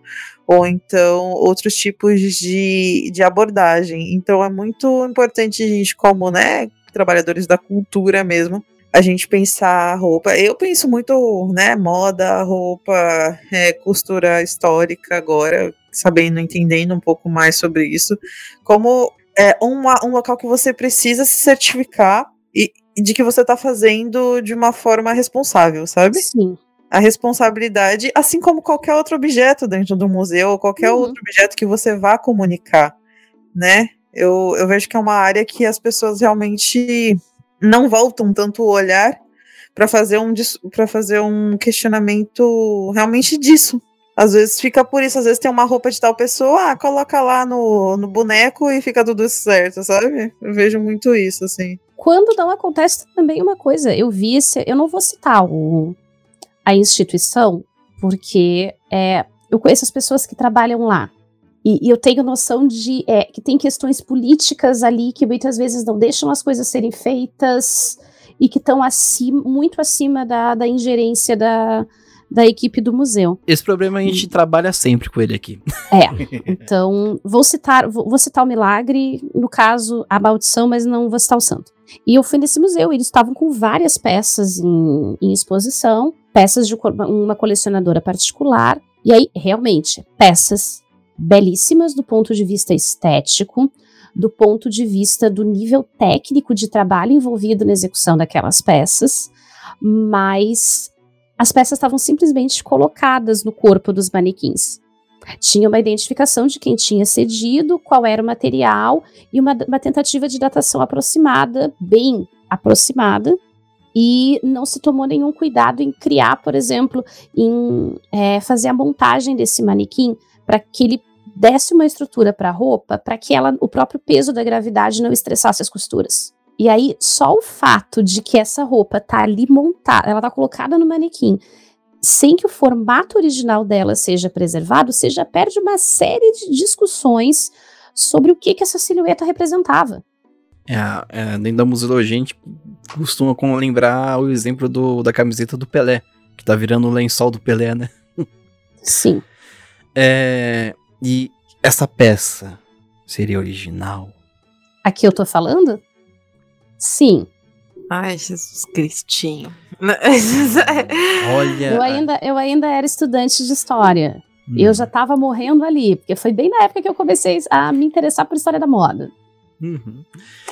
ou então outros tipos de, de abordagem. Então é muito importante a gente, como né, trabalhadores da cultura mesmo, a gente pensar roupa. Eu penso muito, né, moda, roupa, é, costura histórica agora, sabendo, entendendo um pouco mais sobre isso, como é uma, um local que você precisa se certificar e de que você está fazendo de uma forma responsável, sabe? Sim. A responsabilidade, assim como qualquer outro objeto dentro do museu, ou qualquer Uhum. outro objeto que você vá comunicar, né? Eu, eu vejo que é uma área que as pessoas realmente não voltam tanto o olhar para fazer um para fazer um questionamento realmente disso. Às vezes fica por isso, às vezes tem uma roupa de tal pessoa, ah, coloca lá no, no boneco e fica tudo certo, sabe? Eu vejo muito isso, assim. Quando não acontece também uma coisa, eu vi esse, eu não vou citar o, a instituição, porque é, eu conheço as pessoas que trabalham lá. E, e eu tenho noção de é, que tem questões políticas ali que muitas vezes não deixam as coisas serem feitas e que estão acima, muito acima da, da ingerência da, da equipe do museu. Esse problema a gente trabalha sempre com ele aqui. É. Então, vou citar, vou, vou citar o milagre, no caso, a maldição, mas não vou citar o santo. E eu fui nesse museu, e eles estavam com várias peças em, em exposição, peças de uma colecionadora particular, e aí, realmente, peças belíssimas do ponto de vista estético, do ponto de vista do nível técnico de trabalho envolvido na execução daquelas peças, mas as peças estavam simplesmente colocadas no corpo dos manequins. Tinha uma identificação de quem tinha cedido, qual era o material e uma, uma tentativa de datação aproximada, bem aproximada, e não se tomou nenhum cuidado em criar, por exemplo, em é, fazer a montagem desse manequim para que ele desse uma estrutura para a roupa, para que ela, o próprio peso da gravidade não estressasse as costuras. E aí, só o fato de que essa roupa tá ali montada, ela tá colocada no manequim, sem que o formato original dela seja preservado, você já perde uma série de discussões sobre o que, que essa silhueta representava. É, é, dentro da museologia a gente costuma com- lembrar o exemplo do, da camiseta do Pelé, que tá virando o lençol do Pelé, né? Sim. É, e essa peça seria original? Aqui eu tô falando? Sim. Ai, Jesus Cristinho. Olha. Eu ainda, eu ainda era estudante de história. Hum, Eu já tava morrendo ali, porque foi bem na época que eu comecei a me interessar por história da moda. Uhum.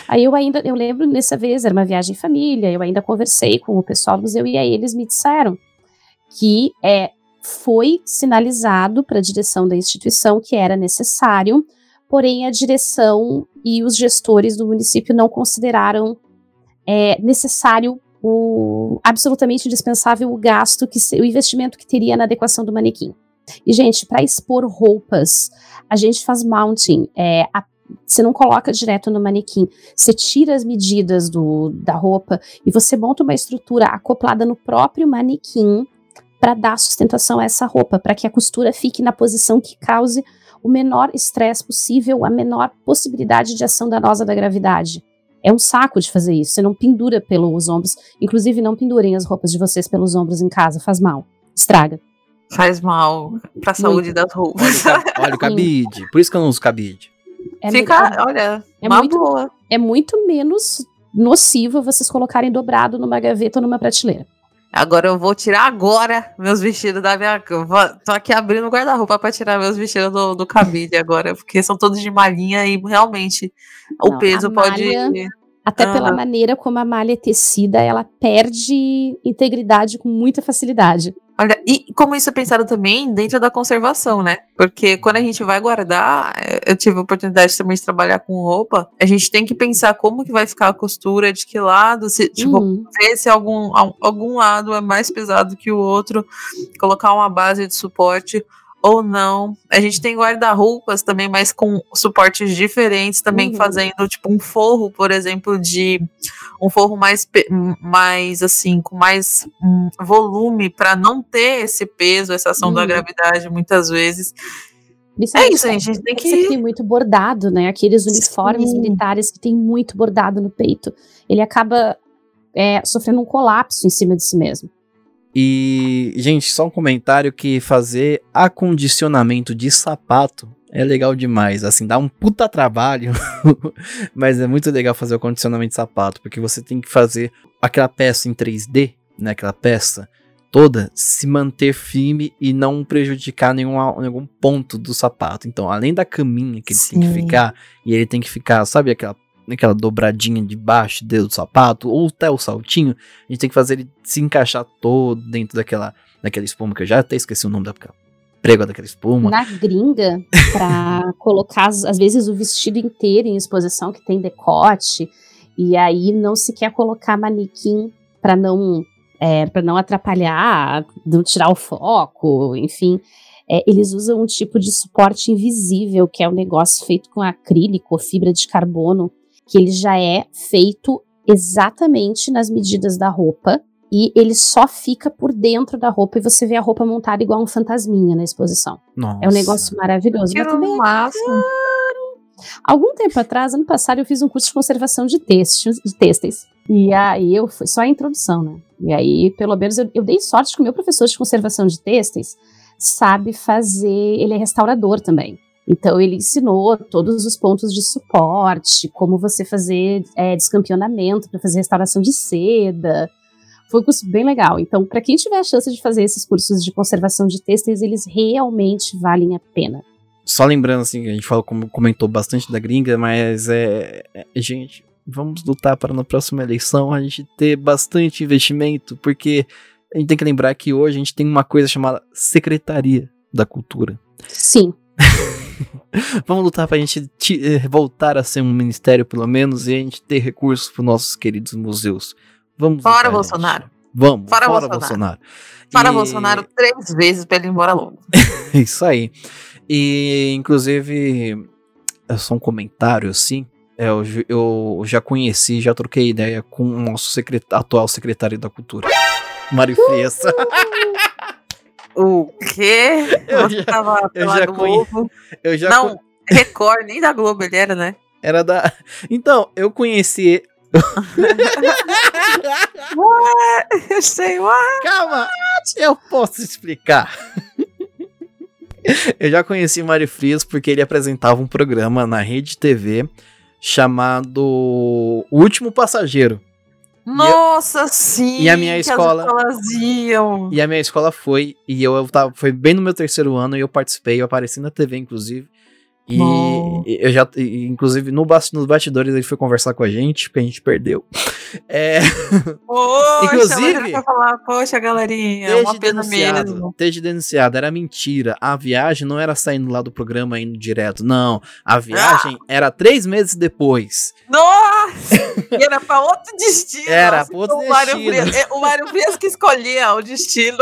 Aí eu ainda, eu lembro dessa vez, era uma viagem em família, eu ainda conversei com o pessoal do museu e aí eles me disseram que é, foi sinalizado para a direção da instituição que era necessário, porém a direção e os gestores do município não consideraram é, necessário o absolutamente indispensável o gasto que o investimento que teria na adequação do manequim. E gente, para expor roupas, a gente faz mounting, é, a- você não coloca direto no manequim, você tira as medidas do, da roupa e você monta uma estrutura acoplada no próprio manequim para dar sustentação a essa roupa, para que a costura fique na posição que cause o menor estresse possível, a menor possibilidade de ação danosa da gravidade. É um saco de fazer isso. Você não pendura pelos ombros. Inclusive, não pendurem as roupas de vocês pelos ombros em casa. Faz mal. Estraga. Faz mal pra saúde das Olha, roupas. ca- olha o cabide. Por isso que eu não uso cabide. É, Fica, mu- olha, é uma muito- boa. é muito menos nocivo vocês colocarem dobrado numa gaveta ou numa prateleira. Agora eu vou tirar agora meus vestidos da minha. Tô aqui abrindo o guarda-roupa pra tirar meus vestidos do, do cabide agora, porque são todos de malhinha e realmente o Não, peso a pode. malha- Até Ah. pela maneira como a malha é tecida, ela perde integridade com muita facilidade. Olha, e como isso é pensado também dentro da conservação, né? Porque quando a gente vai guardar, eh, eu tive a oportunidade também de trabalhar com roupa, a gente tem que pensar como que vai ficar a costura, de que lado, se, tipo, Uhum. ver se algum, al- algum lado é mais pesado que o outro, colocar uma base de suporte ou não. A gente tem guarda-roupas também, mas com suportes diferentes, também Uhum. fazendo tipo um forro, por exemplo, de um forro mais, mais assim, com mais hum, volume para não ter esse peso, essa ação da Uhum. gravidade muitas vezes. É Principalmente isso, gente. A gente tem que que. tem muito bordado, né? Aqueles uniformes Sim. militares que tem muito bordado no peito. Ele acaba é, sofrendo um colapso em cima de si mesmo. E, gente, só um comentário que fazer acondicionamento de sapato é legal demais. Assim, dá um puta trabalho, mas é muito legal fazer o acondicionamento de sapato, porque você tem que fazer aquela peça em 3D, né? Aquela peça toda se manter firme e não prejudicar nenhum, nenhum ponto do sapato. Então, além da caminha que ele tem que Sim. ficar, e ele tem que ficar, sabe aquela, aquela dobradinha de baixo do sapato, ou até o saltinho, a gente tem que fazer ele se encaixar todo dentro daquela, daquela espuma, que eu já até esqueci o nome daquela prego daquela espuma. Na gringa, pra colocar, às vezes, o vestido inteiro em exposição, que tem decote, e aí não se quer colocar manequim para não, é, pra não atrapalhar, não tirar o foco, enfim. É, eles usam um tipo de suporte invisível, que é um negócio feito com acrílico ou fibra de carbono, que ele já é feito exatamente nas medidas da roupa, e ele só fica por dentro da roupa e você vê a roupa montada igual um fantasminha na exposição. Nossa. É um negócio maravilhoso. Que Mas também, máximo. algum tempo atrás, ano passado, eu fiz um curso de conservação de textos, de têxteis. E aí eu foi só a introdução, né? E aí, pelo menos, eu, eu dei sorte que o meu professor de conservação de têxteis sabe fazer. Ele é restaurador também. Então ele ensinou todos os pontos de suporte, como você fazer é, descampeonamento para fazer restauração de seda. Foi um curso bem legal. Então, para quem tiver a chance de fazer esses cursos de conservação de têxteis, eles realmente valem a pena. Só lembrando, assim, a gente falou, como comentou bastante da gringa, mas é, é- Gente, vamos lutar para na próxima eleição a gente ter bastante investimento, porque a gente tem que lembrar que hoje a gente tem uma coisa chamada Secretaria da Cultura. Sim, Vamos lutar pra gente eh, voltar a ser um ministério, pelo menos, e a gente ter recursos para nossos queridos museus. Vamos Fora Bolsonaro. Vamos, Fora fora, Bolsonaro. Bolsonaro. Para E- Bolsonaro três vezes pra ele ir embora logo. Isso aí. E, inclusive, é só um comentário, assim. é, Eu, eu já conheci, já troquei ideia com o nosso atual secretário da Cultura, Mário Frias. O quê? Eu já- tava eu já Globo. Eu já Não, Record, nem da Globo ele era, né? Era da. Então, eu conheci Eu sei, ué. Calma, eu posso explicar. eu já conheci Mário Frias porque ele apresentava um programa na Rede TV chamado O Último Passageiro. Nossa, sim. e a minha escola-. E a minha escola foi, e eu, eu tava, foi bem no meu terceiro ano, e eu participei, eu apareci na TV, inclusive. E Bom. eu já, inclusive, no, nos bastidores ele foi conversar com a gente, porque a gente perdeu. É, Poxa, Inclusive- falar, poxa, galerinha, é uma desde pena denunciado, mesmo. desde denunciado, era mentira. A viagem não era saindo lá do programa indo direto, não. A viagem Ah! era três meses depois. Nossa! E era pra outro destino. Era assim, pra outro o Mário destino. Frias- é, o Mário Frias que escolhia o destino.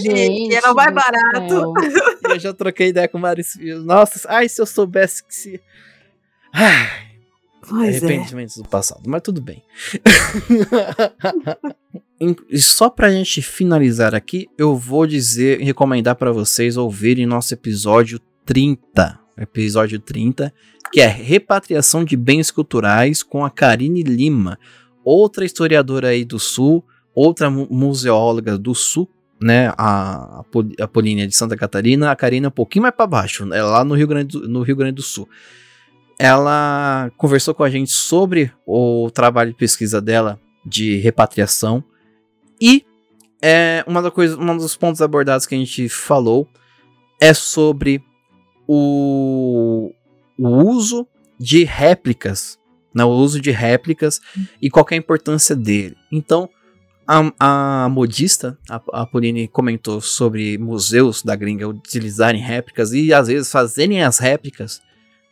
Gente, e era mais do barato. céu. Eu já troquei ideia com vários filhos. Nossa, ai, se eu soubesse que se. Ai, Pois é. Arrependimentos do passado, mas tudo bem. Em- e Só pra gente finalizar aqui, eu vou dizer e recomendar pra vocês ouvirem nosso episódio 30. Episódio 30, que é Repatriação de Bens Culturais com a Karine Lima, outra historiadora aí do Sul, outra mu- museóloga do Sul, né? A, a, Pol- a Polínia de Santa Catarina, a Karina um pouquinho mais pra baixo, é lá no Rio Grande do, no Rio Grande do Sul ela conversou com a gente sobre o trabalho de pesquisa dela de repatriação e é, uma, da coisa, um dos pontos abordados que a gente falou é sobre o, o uso de réplicas, né, o uso de réplicas e qual é a importância dele. Então, a, a modista, a, a Pauline comentou sobre museus da gringa utilizarem réplicas e às vezes fazerem as réplicas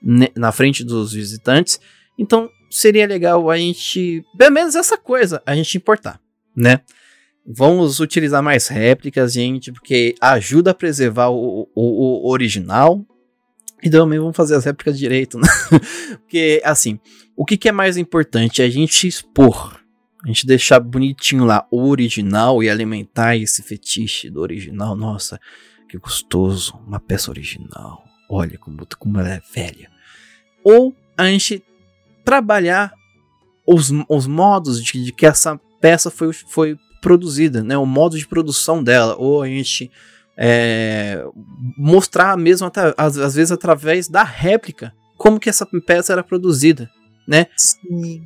ne- na frente dos visitantes. Então seria legal a gente, pelo menos essa coisa, a gente importar, né? Vamos utilizar mais réplicas, gente, porque ajuda a preservar o, o- o original. E também vamos fazer as réplicas direito, né? porque, assim, o que, que é mais importante? A gente expor. A gente deixar bonitinho lá o original e alimentar esse fetiche do original. Nossa, que gostoso. Uma peça original. Olha como, como ela é velha. Ou a gente trabalhar os, os modos de, de que essa peça foi, foi produzida, né? O modo de produção dela. Ou a gente é, mostrar mesmo, atra- às, às vezes, através da réplica, como que essa peça era produzida, né? Sim.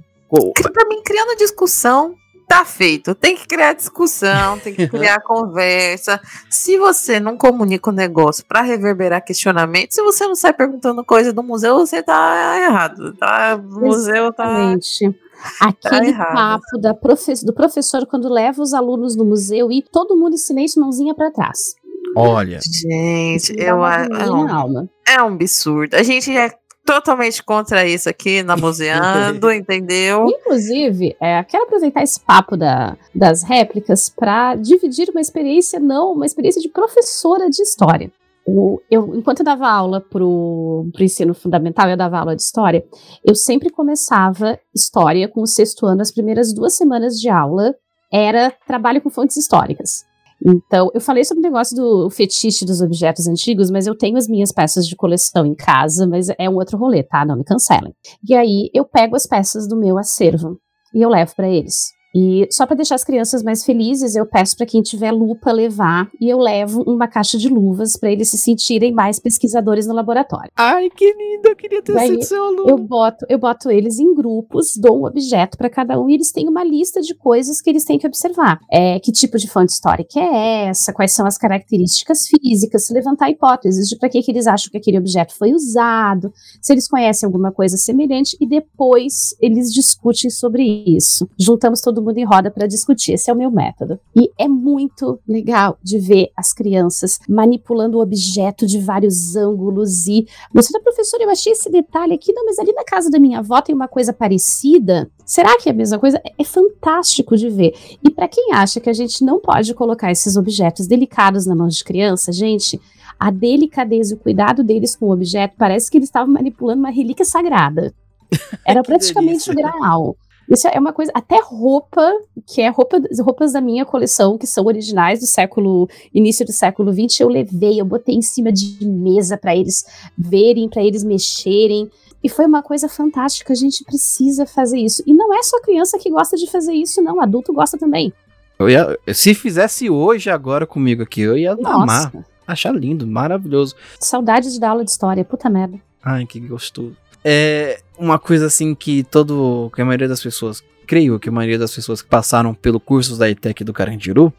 Pra mim, criando discussão, tá feito. Tem que criar discussão, tem que criar conversa. Se você não comunica o negócio pra reverberar questionamento, se você não sai perguntando coisa do museu, você tá errado. Tá? O museu tá. Exatamente. Aquele errado. papo da profe- do professor quando leva os alunos no museu e todo mundo em silêncio, mãozinha pra trás. Olha, Gente, eu, é, agonia um, alma. é um absurdo. A gente é totalmente contra isso aqui na Museando, entendeu? Inclusive, é, quero aproveitar esse papo da- das réplicas para dividir uma experiência, não, uma experiência de professora de história. O- eu, enquanto eu dava aula pro, pro ensino fundamental, eu dava aula de história, eu sempre começava história com o sexto ano, as primeiras duas semanas de aula era trabalho com fontes históricas. Então, eu falei sobre o negócio do fetiche dos objetos antigos, mas eu tenho as minhas peças de coleção em casa, mas é um outro rolê, tá? Não me cancelem. E aí eu pego as peças do meu acervo e eu levo para eles. E só para deixar as crianças mais felizes, eu peço para quem tiver lupa levar e eu levo uma caixa de luvas para eles se sentirem mais pesquisadores no laboratório. ai que lindo, eu queria ter Daí sido seu aluno. Eu boto, eu boto eles em grupos, dou um objeto para cada um e eles têm uma lista de coisas que eles têm que observar. É, que tipo de fonte histórica é essa? Quais são as características físicas? Levantar hipóteses de para que, que eles acham que aquele objeto foi usado, se eles conhecem alguma coisa semelhante e depois eles discutem sobre isso. Juntamos todo mundo em roda para discutir. Esse é o meu método. E é muito legal de ver as crianças manipulando o objeto de vários ângulos e você, professora, eu achei esse detalhe aqui, não, mas ali na casa da minha avó tem uma coisa parecida. Será que é a mesma coisa? É, é fantástico de ver. E para quem acha que a gente não pode colocar esses objetos delicados na mão de criança, gente, a delicadeza e o cuidado deles com o objeto parece que eles estavam manipulando uma relíquia sagrada. Era praticamente o graal. Isso é uma coisa, até roupa, que é roupa, roupas da minha coleção, que são originais do século, início do século XX, eu levei, eu botei em cima de mesa para eles verem, para eles mexerem. E foi uma coisa fantástica, a gente precisa fazer isso. E não é só criança que gosta de fazer isso, não, adulto gosta também. Ia, se fizesse hoje, agora comigo aqui, eu ia Nossa, amar. Achar lindo, maravilhoso. saudades da aula de história, puta merda. Ai, que gostoso. É uma coisa assim que todo. que a maioria das pessoas. Creio que a maioria das pessoas que passaram pelo curso da ITEC do Carandiru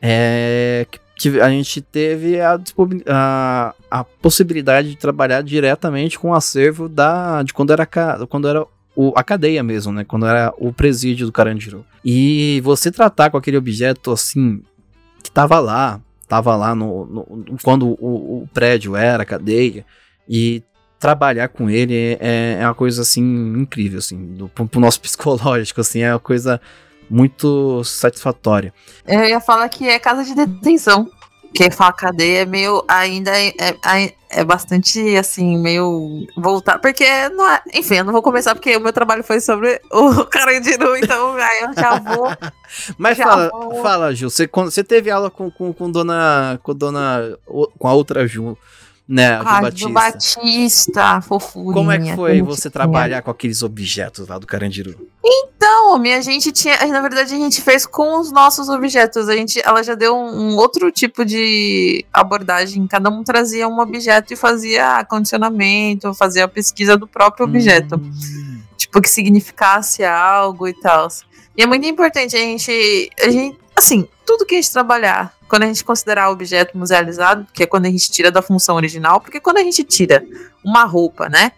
é que a gente teve a, a, a possibilidade de trabalhar diretamente com o acervo da, de quando era, quando era o- a cadeia mesmo, né? Quando era o presídio do Carandiru. E você tratar com aquele objeto assim, que tava lá, tava lá no, no- quando o, o prédio era a cadeia, e trabalhar com ele é, é uma coisa assim incrível, assim, do, pro, pro nosso psicológico, assim, é uma coisa muito satisfatória. Eu ia falar que é casa de detenção. Porque falar cadeia é meio. Ainda é, é, é bastante assim, meio voltar. Porque não é. Enfim, eu não vou começar porque o meu trabalho foi sobre o Carandiru, então aí eu já vou. Mas Já fala, vou- fala, Gil, você, você teve aula com, com, com dona. com dona. com a outra Ju, né? Ah, Batista. do Batista, fofurinha. Como é que foi você tinha. trabalhar com aqueles objetos lá do Carandiru? Então, minha gente tinha, na verdade a gente fez com os nossos objetos. A gente, ela já deu um, um outro tipo de abordagem. Cada um trazia um objeto e fazia condicionamento, fazia a pesquisa do próprio objeto, Hum. tipo que significasse algo e tal. E é muito importante a gente, a gente, assim, tudo que a gente trabalhar, quando a gente considerar objeto musealizado, que é quando a gente tira da função original, porque quando a gente tira uma roupa, né?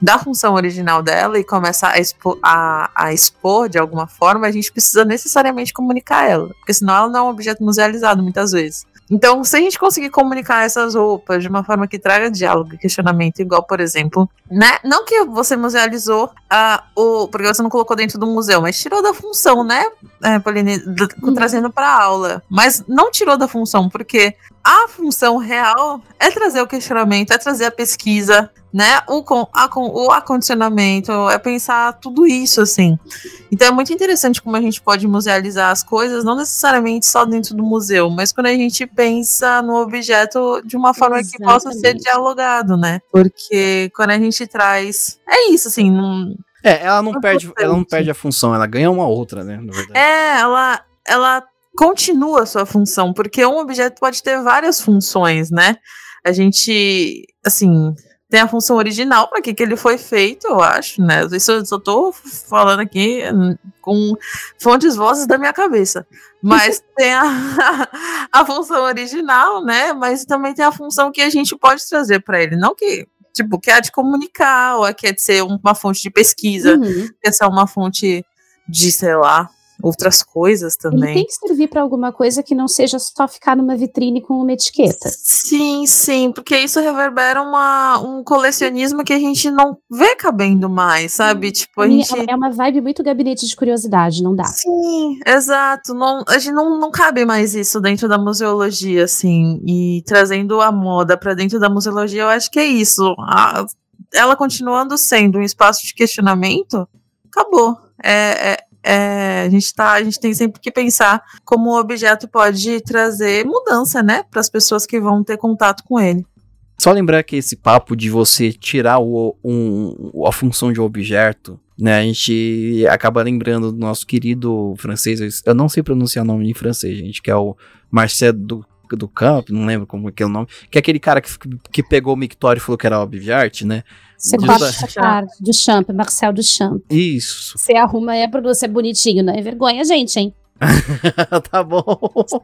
da função original dela e começa a expor, a, a expor de alguma forma, a gente precisa necessariamente comunicar ela, porque senão ela não é um objeto musealizado muitas vezes. Então, se a gente conseguir comunicar essas roupas de uma forma que traga diálogo e questionamento, igual, por exemplo, né? Não que você musealizou ah, o. Porque você não colocou dentro do museu, mas tirou da função, né, é, Pauline? Uhum. Trazendo para aula. Mas não tirou da função, porque a função real é trazer o questionamento, é trazer a pesquisa, né? O, con- a con- o acondicionamento, é pensar tudo isso, assim. Então é muito interessante como a gente pode musealizar as coisas, não necessariamente só dentro do museu, mas quando a gente pensa no objeto de uma forma que possa ser Exatamente. dialogado, né? Porque quando a gente traz. É isso, assim. Não... É, ela não, perde, Importante. ela não perde a função, ela ganha uma outra, né? É, ela, ela continua a sua função, porque um objeto pode ter várias funções, né? A gente, assim, tem a função original para que, que ele foi feito, eu acho, né? Isso eu só tô falando aqui hum, com fontes vozes da minha cabeça. Mas tem a, a função original, né? Mas também tem a função que a gente pode trazer para ele. Não que, tipo, que é a de comunicar, ou a que é de ser uma fonte de pesquisa, Uhum. que é ser uma fonte de, sei lá, outras coisas Ele também. tem que servir pra alguma coisa que não seja só ficar numa vitrine com uma etiqueta. Sim, sim, porque isso reverbera uma, um colecionismo que a gente não vê cabendo mais, sabe? Tipo, a gente. É uma vibe muito gabinete de curiosidade, não dá. Sim, exato. Não, a gente não, não cabe mais isso dentro da museologia, assim. E trazendo a moda pra dentro da museologia, eu acho que é isso. A- ela continuando sendo um espaço de questionamento, acabou. É, é- é, a, gente tá, a gente tem sempre que pensar como o objeto pode trazer mudança, né? Para as pessoas que vão ter contato com ele. Só lembrar que esse papo de você tirar o, um, a função de objeto, né? A gente acaba lembrando do nosso querido francês, eu não sei pronunciar o nome em francês, gente, que é o Marcel do, do Camp, não lembro como que é o nome, que é aquele cara que, que pegou o mictório e falou que era obra de arte, né? Você Justa- corta essa parte do champ, Marcel do champ. Isso, Você arruma e a pronúncia é bonitinho, não é vergonha, gente, hein? tá bom.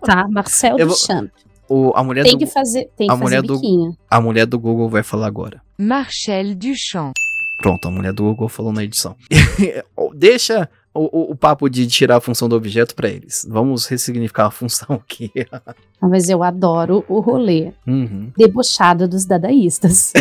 Tá, Marcel Eu do vou- champ. O, a, mulher Tem do, que fazer, tem a que mulher fazer do- biquinho. a mulher do Google vai falar agora. Marcel Duchamp. Pronto, a mulher do Google falou na edição. Deixa o, o, o papo de tirar a função do objeto pra eles. Vamos ressignificar a função aqui. Ah, Mas eu adoro o rolê Uhum. debochado dos dadaístas.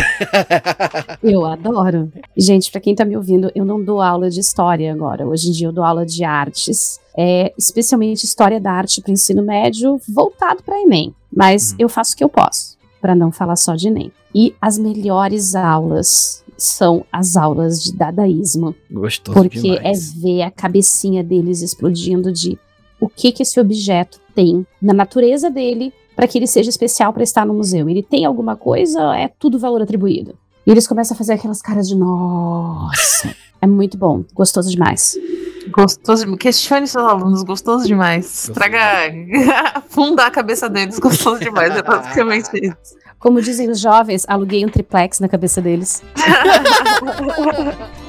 Eu adoro. Gente, pra quem tá me ouvindo, eu não dou aula de história agora. Hoje em dia eu dou aula de artes, é, especialmente história da arte para ensino médio, voltado para Enem. Mas Uhum. eu faço o que eu posso, para não falar só de Enem. E as melhores aulas são as aulas de dadaísmo. Gostoso Porque demais. é ver a cabecinha deles explodindo de o que que esse objeto tem na natureza dele para que ele seja especial para estar no museu. Ele tem alguma coisa é tudo valor atribuído? E eles começam a fazer aquelas caras de nossa. é muito bom, gostoso demais. Gostoso demais. Questione seus alunos, gostoso demais. Traga. afundar a cabeça deles, gostoso demais. É basicamente isso. Como dizem os jovens, aluguei um triplex na cabeça deles.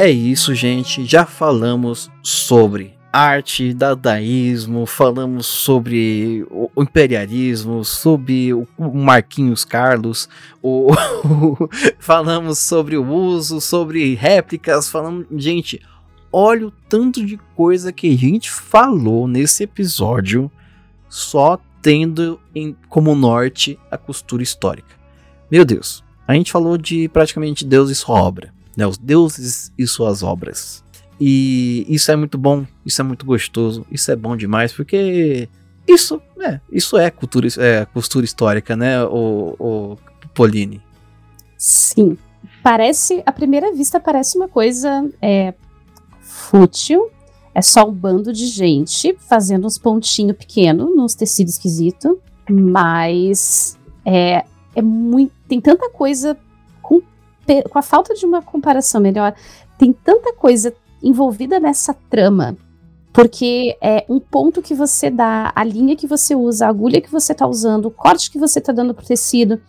É isso, gente. Já falamos sobre arte, dadaísmo, falamos sobre o imperialismo, sobre o Marquinhos Carlos, o- falamos sobre o uso, sobre réplicas, falamos. Gente, olha o tanto de coisa que a gente falou nesse episódio, só tendo em, como norte a costura histórica. Meu Deus, a gente falou de praticamente Deus e sua obra né, os deuses e suas obras. E isso é muito bom, isso é muito gostoso, isso é bom demais, porque isso é, isso é cultura, é costura histórica, né, o, o Pauline? Sim. Parece, à primeira vista, parece uma coisa é, fútil. É só um bando de gente fazendo uns pontinhos pequenos nos tecidos esquisitos. Mas é, é muito. Tem tanta coisa. Com, a falta de uma comparação melhor, tem tanta coisa envolvida nessa trama. Porque é um ponto que você dá, a linha que você usa, a agulha que você tá usando, o corte que você tá dando pro tecido,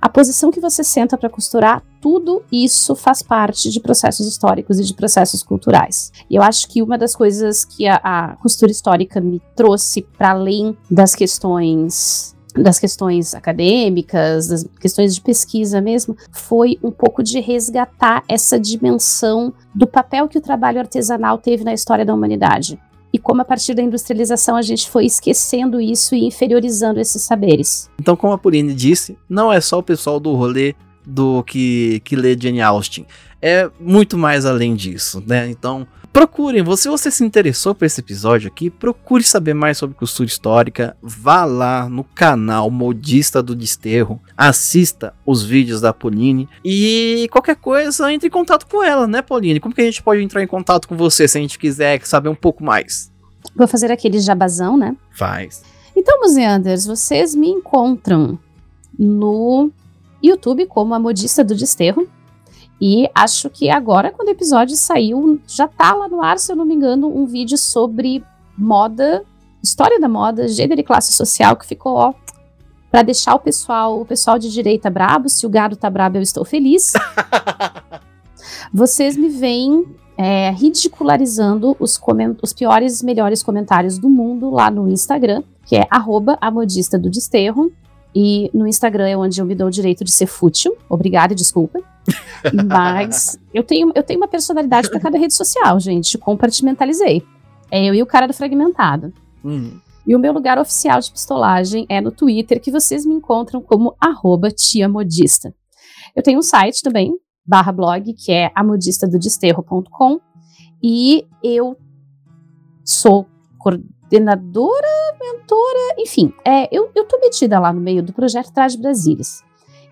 a posição que você senta para costurar, tudo isso faz parte de processos históricos e de processos culturais. E eu acho que uma das coisas que a, a costura histórica me trouxe para além das questões das questões acadêmicas, das questões de pesquisa mesmo, foi um pouco de resgatar essa dimensão do papel que o trabalho artesanal teve na história da humanidade. E como a partir da industrialização a gente foi esquecendo isso e inferiorizando esses saberes. Então, como a Pauline disse, não é só o pessoal do rolê do que, que lê Jane Austen. É muito mais além disso, né? Então, procurem. Se você se interessou por esse episódio aqui, procure saber mais sobre costura histórica. Vá lá no canal Modista do Desterro. Assista os vídeos da Pauline. E qualquer coisa, entre em contato com ela, né, Pauline? Como que a gente pode entrar em contato com você se a gente quiser saber um pouco mais? Vou fazer aquele jabazão, né? Faz. Então, Museanders, vocês me encontram no YouTube como a Modista do Desterro. E acho que agora, quando o episódio saiu, já tá lá no ar, se eu não me engano, um vídeo sobre moda, história da moda, gênero e classe social, que ficou, ó, pra deixar o pessoal, o pessoal de direita brabo. Se o gado tá brabo, eu estou feliz. Vocês me veem é, ridicularizando os, os piores e melhores comentários do mundo lá no Instagram, que é arroba a modista do desterro. E no Instagram é onde eu me dou o direito de ser fútil. Obrigada e desculpa. Mas eu tenho, eu tenho uma personalidade para cada rede social, gente. Compartimentalizei. É eu e o cara do fragmentado. Hum. E o meu lugar oficial de pistolagem é no Twitter, que vocês me encontram como arroba tia modista. Eu tenho um site também, barra blog, que é amodistadodesterro.com. E eu sou coordenadora, enfim. É, eu, eu tô metida lá no meio do projeto de Brasílias,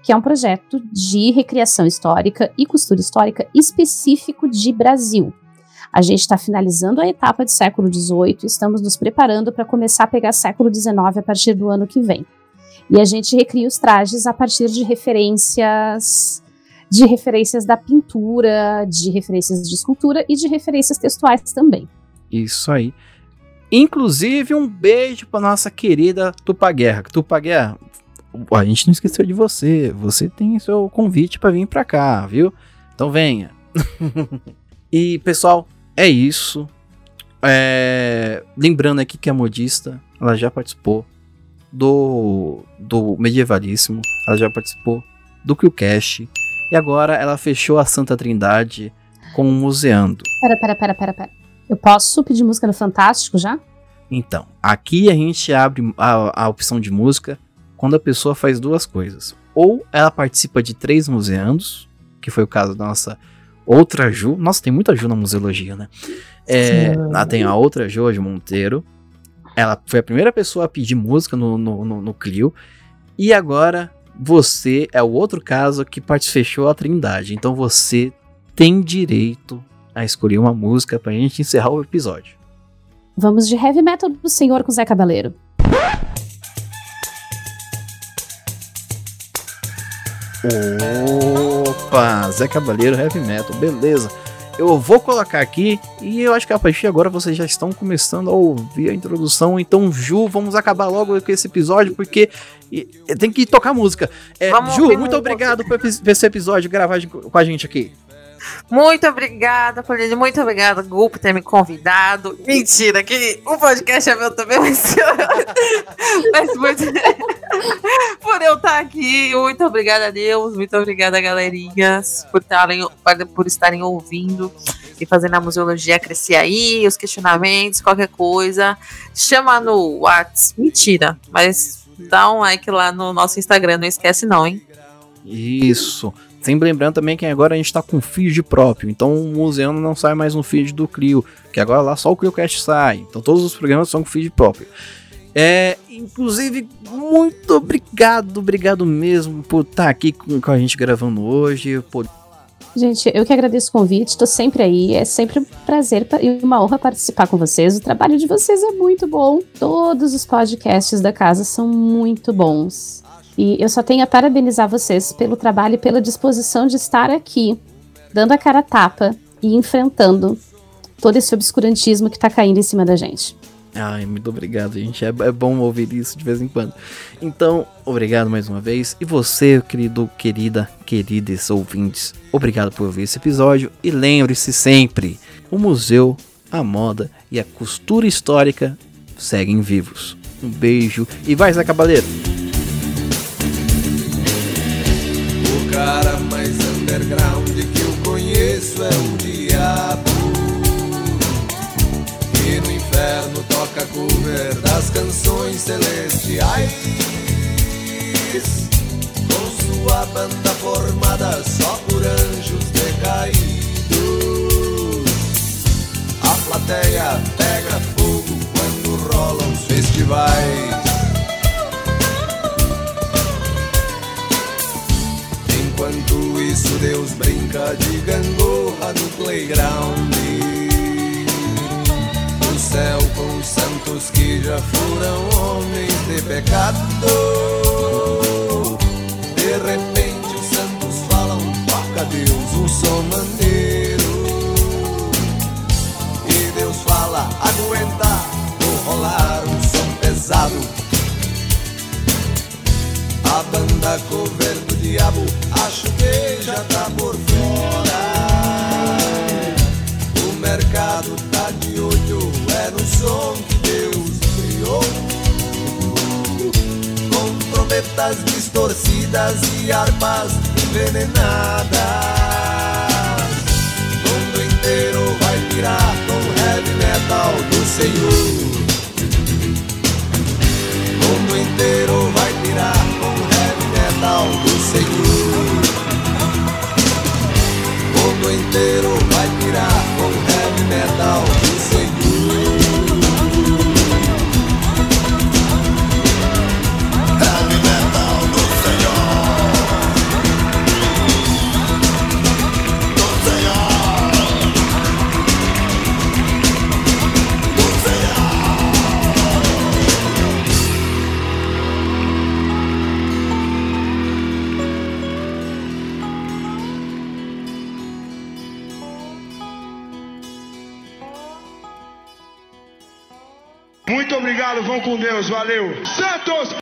que é um projeto de recriação histórica e costura histórica específico de Brasil. A gente está finalizando a etapa de século XVIII e estamos nos preparando para começar a pegar século XIX a partir do ano que vem. E a gente recria os trajes a partir de referências de referências da pintura, de referências de escultura e de referências textuais também. Isso aí. Inclusive, um beijo pra nossa querida Tupaguerra. Tupaguerra, a gente não esqueceu de você. Você tem seu convite pra vir pra cá, viu? Então venha. e, pessoal, é isso. É, Lembrando aqui que a modista, ela já participou do, do Medievalíssimo, ela já participou do QCast, e agora ela fechou a Santa Trindade com o Museando. Pera, pera, pera, pera, pera. Eu posso pedir música no Fantástico já? Então, aqui a gente abre a, a opção de música quando a pessoa faz duas coisas. Ou ela participa de três museandos, que foi o caso da nossa outra Ju. Nossa, tem muita Ju na museologia, né? É, ela tem a outra Ju, a Ju Monteiro. Ela foi a primeira pessoa a pedir música no, no, no, no Clio. E agora você é o outro caso que parte fechou a Trindade. Então você tem direito a escolher uma música pra gente encerrar o episódio. Vamos de Heavy Metal do Senhor com Zé Cabaleiro. Opa, Zé Cabaleiro Heavy Metal, beleza. Eu vou colocar aqui e eu acho que a partir de agora vocês já estão começando a ouvir a introdução. Então, Ju, vamos acabar logo com esse episódio porque tem que tocar música. É, Ju, muito obrigado por esse- episódio gravar com a gente aqui. Muito obrigada, Pauline. Muito obrigada, Gu, por ter me convidado. Mentira, que o podcast é meu também, mas, mas muito... por eu estar aqui. Muito obrigada a Deus, muito obrigada, galerinhas, por, tarem, por estarem ouvindo e fazendo a museologia crescer aí, os questionamentos, qualquer coisa. Chama no Whats. Mentira, mas dá um like lá no nosso Instagram, não esquece não, hein? Isso. Sempre lembrando também que agora a gente tá com feed próprio. Então o Museano não sai mais no feed do Clio. Que agora lá só o ClioCast sai. Então todos os programas são com feed próprio. É, inclusive, muito obrigado, obrigado mesmo por estar aqui com, com a gente gravando hoje. Por... Gente, eu que agradeço o convite, estou sempre aí. É sempre um prazer e uma honra participar com vocês. O trabalho de vocês é muito bom. Todos os podcasts da casa são muito bons. E eu só tenho a parabenizar vocês pelo trabalho e pela disposição de estar aqui, dando a cara a tapa e enfrentando todo esse obscurantismo que tá caindo em cima da gente. Ai, muito obrigado, gente. É, é bom ouvir isso de vez em quando. Então, obrigado mais uma vez. E você, querido, querida, queridos ouvintes, obrigado por ouvir esse episódio. E lembre-se sempre: o museu, a moda e a costura histórica seguem vivos. Um beijo e vai, Zé Cabaleiro! Underground que eu conheço é o diabo. E no inferno toca cover das canções celestiais. Com sua banda formada só por anjos decaídos. A plateia pega fogo quando rolam os festivais. Isso Deus brinca de gangorra no playground. No céu com os santos que já foram homens de pecado. De repente os santos falam, toca Deus um som maneiro. E Deus fala, aguenta, vou rolar um som pesado a banda cover do diabo acho que já tá por fora. O mercado tá de olho, é no som que Deus criou. Com trombetas distorcidas e armas envenenadas. O mundo inteiro vai virar com heavy metal do Senhor. O mundo inteiro vai virar com metal do Senhor. O mundo inteiro vai virar com heavy metal vão com Deus, valeu. Santos!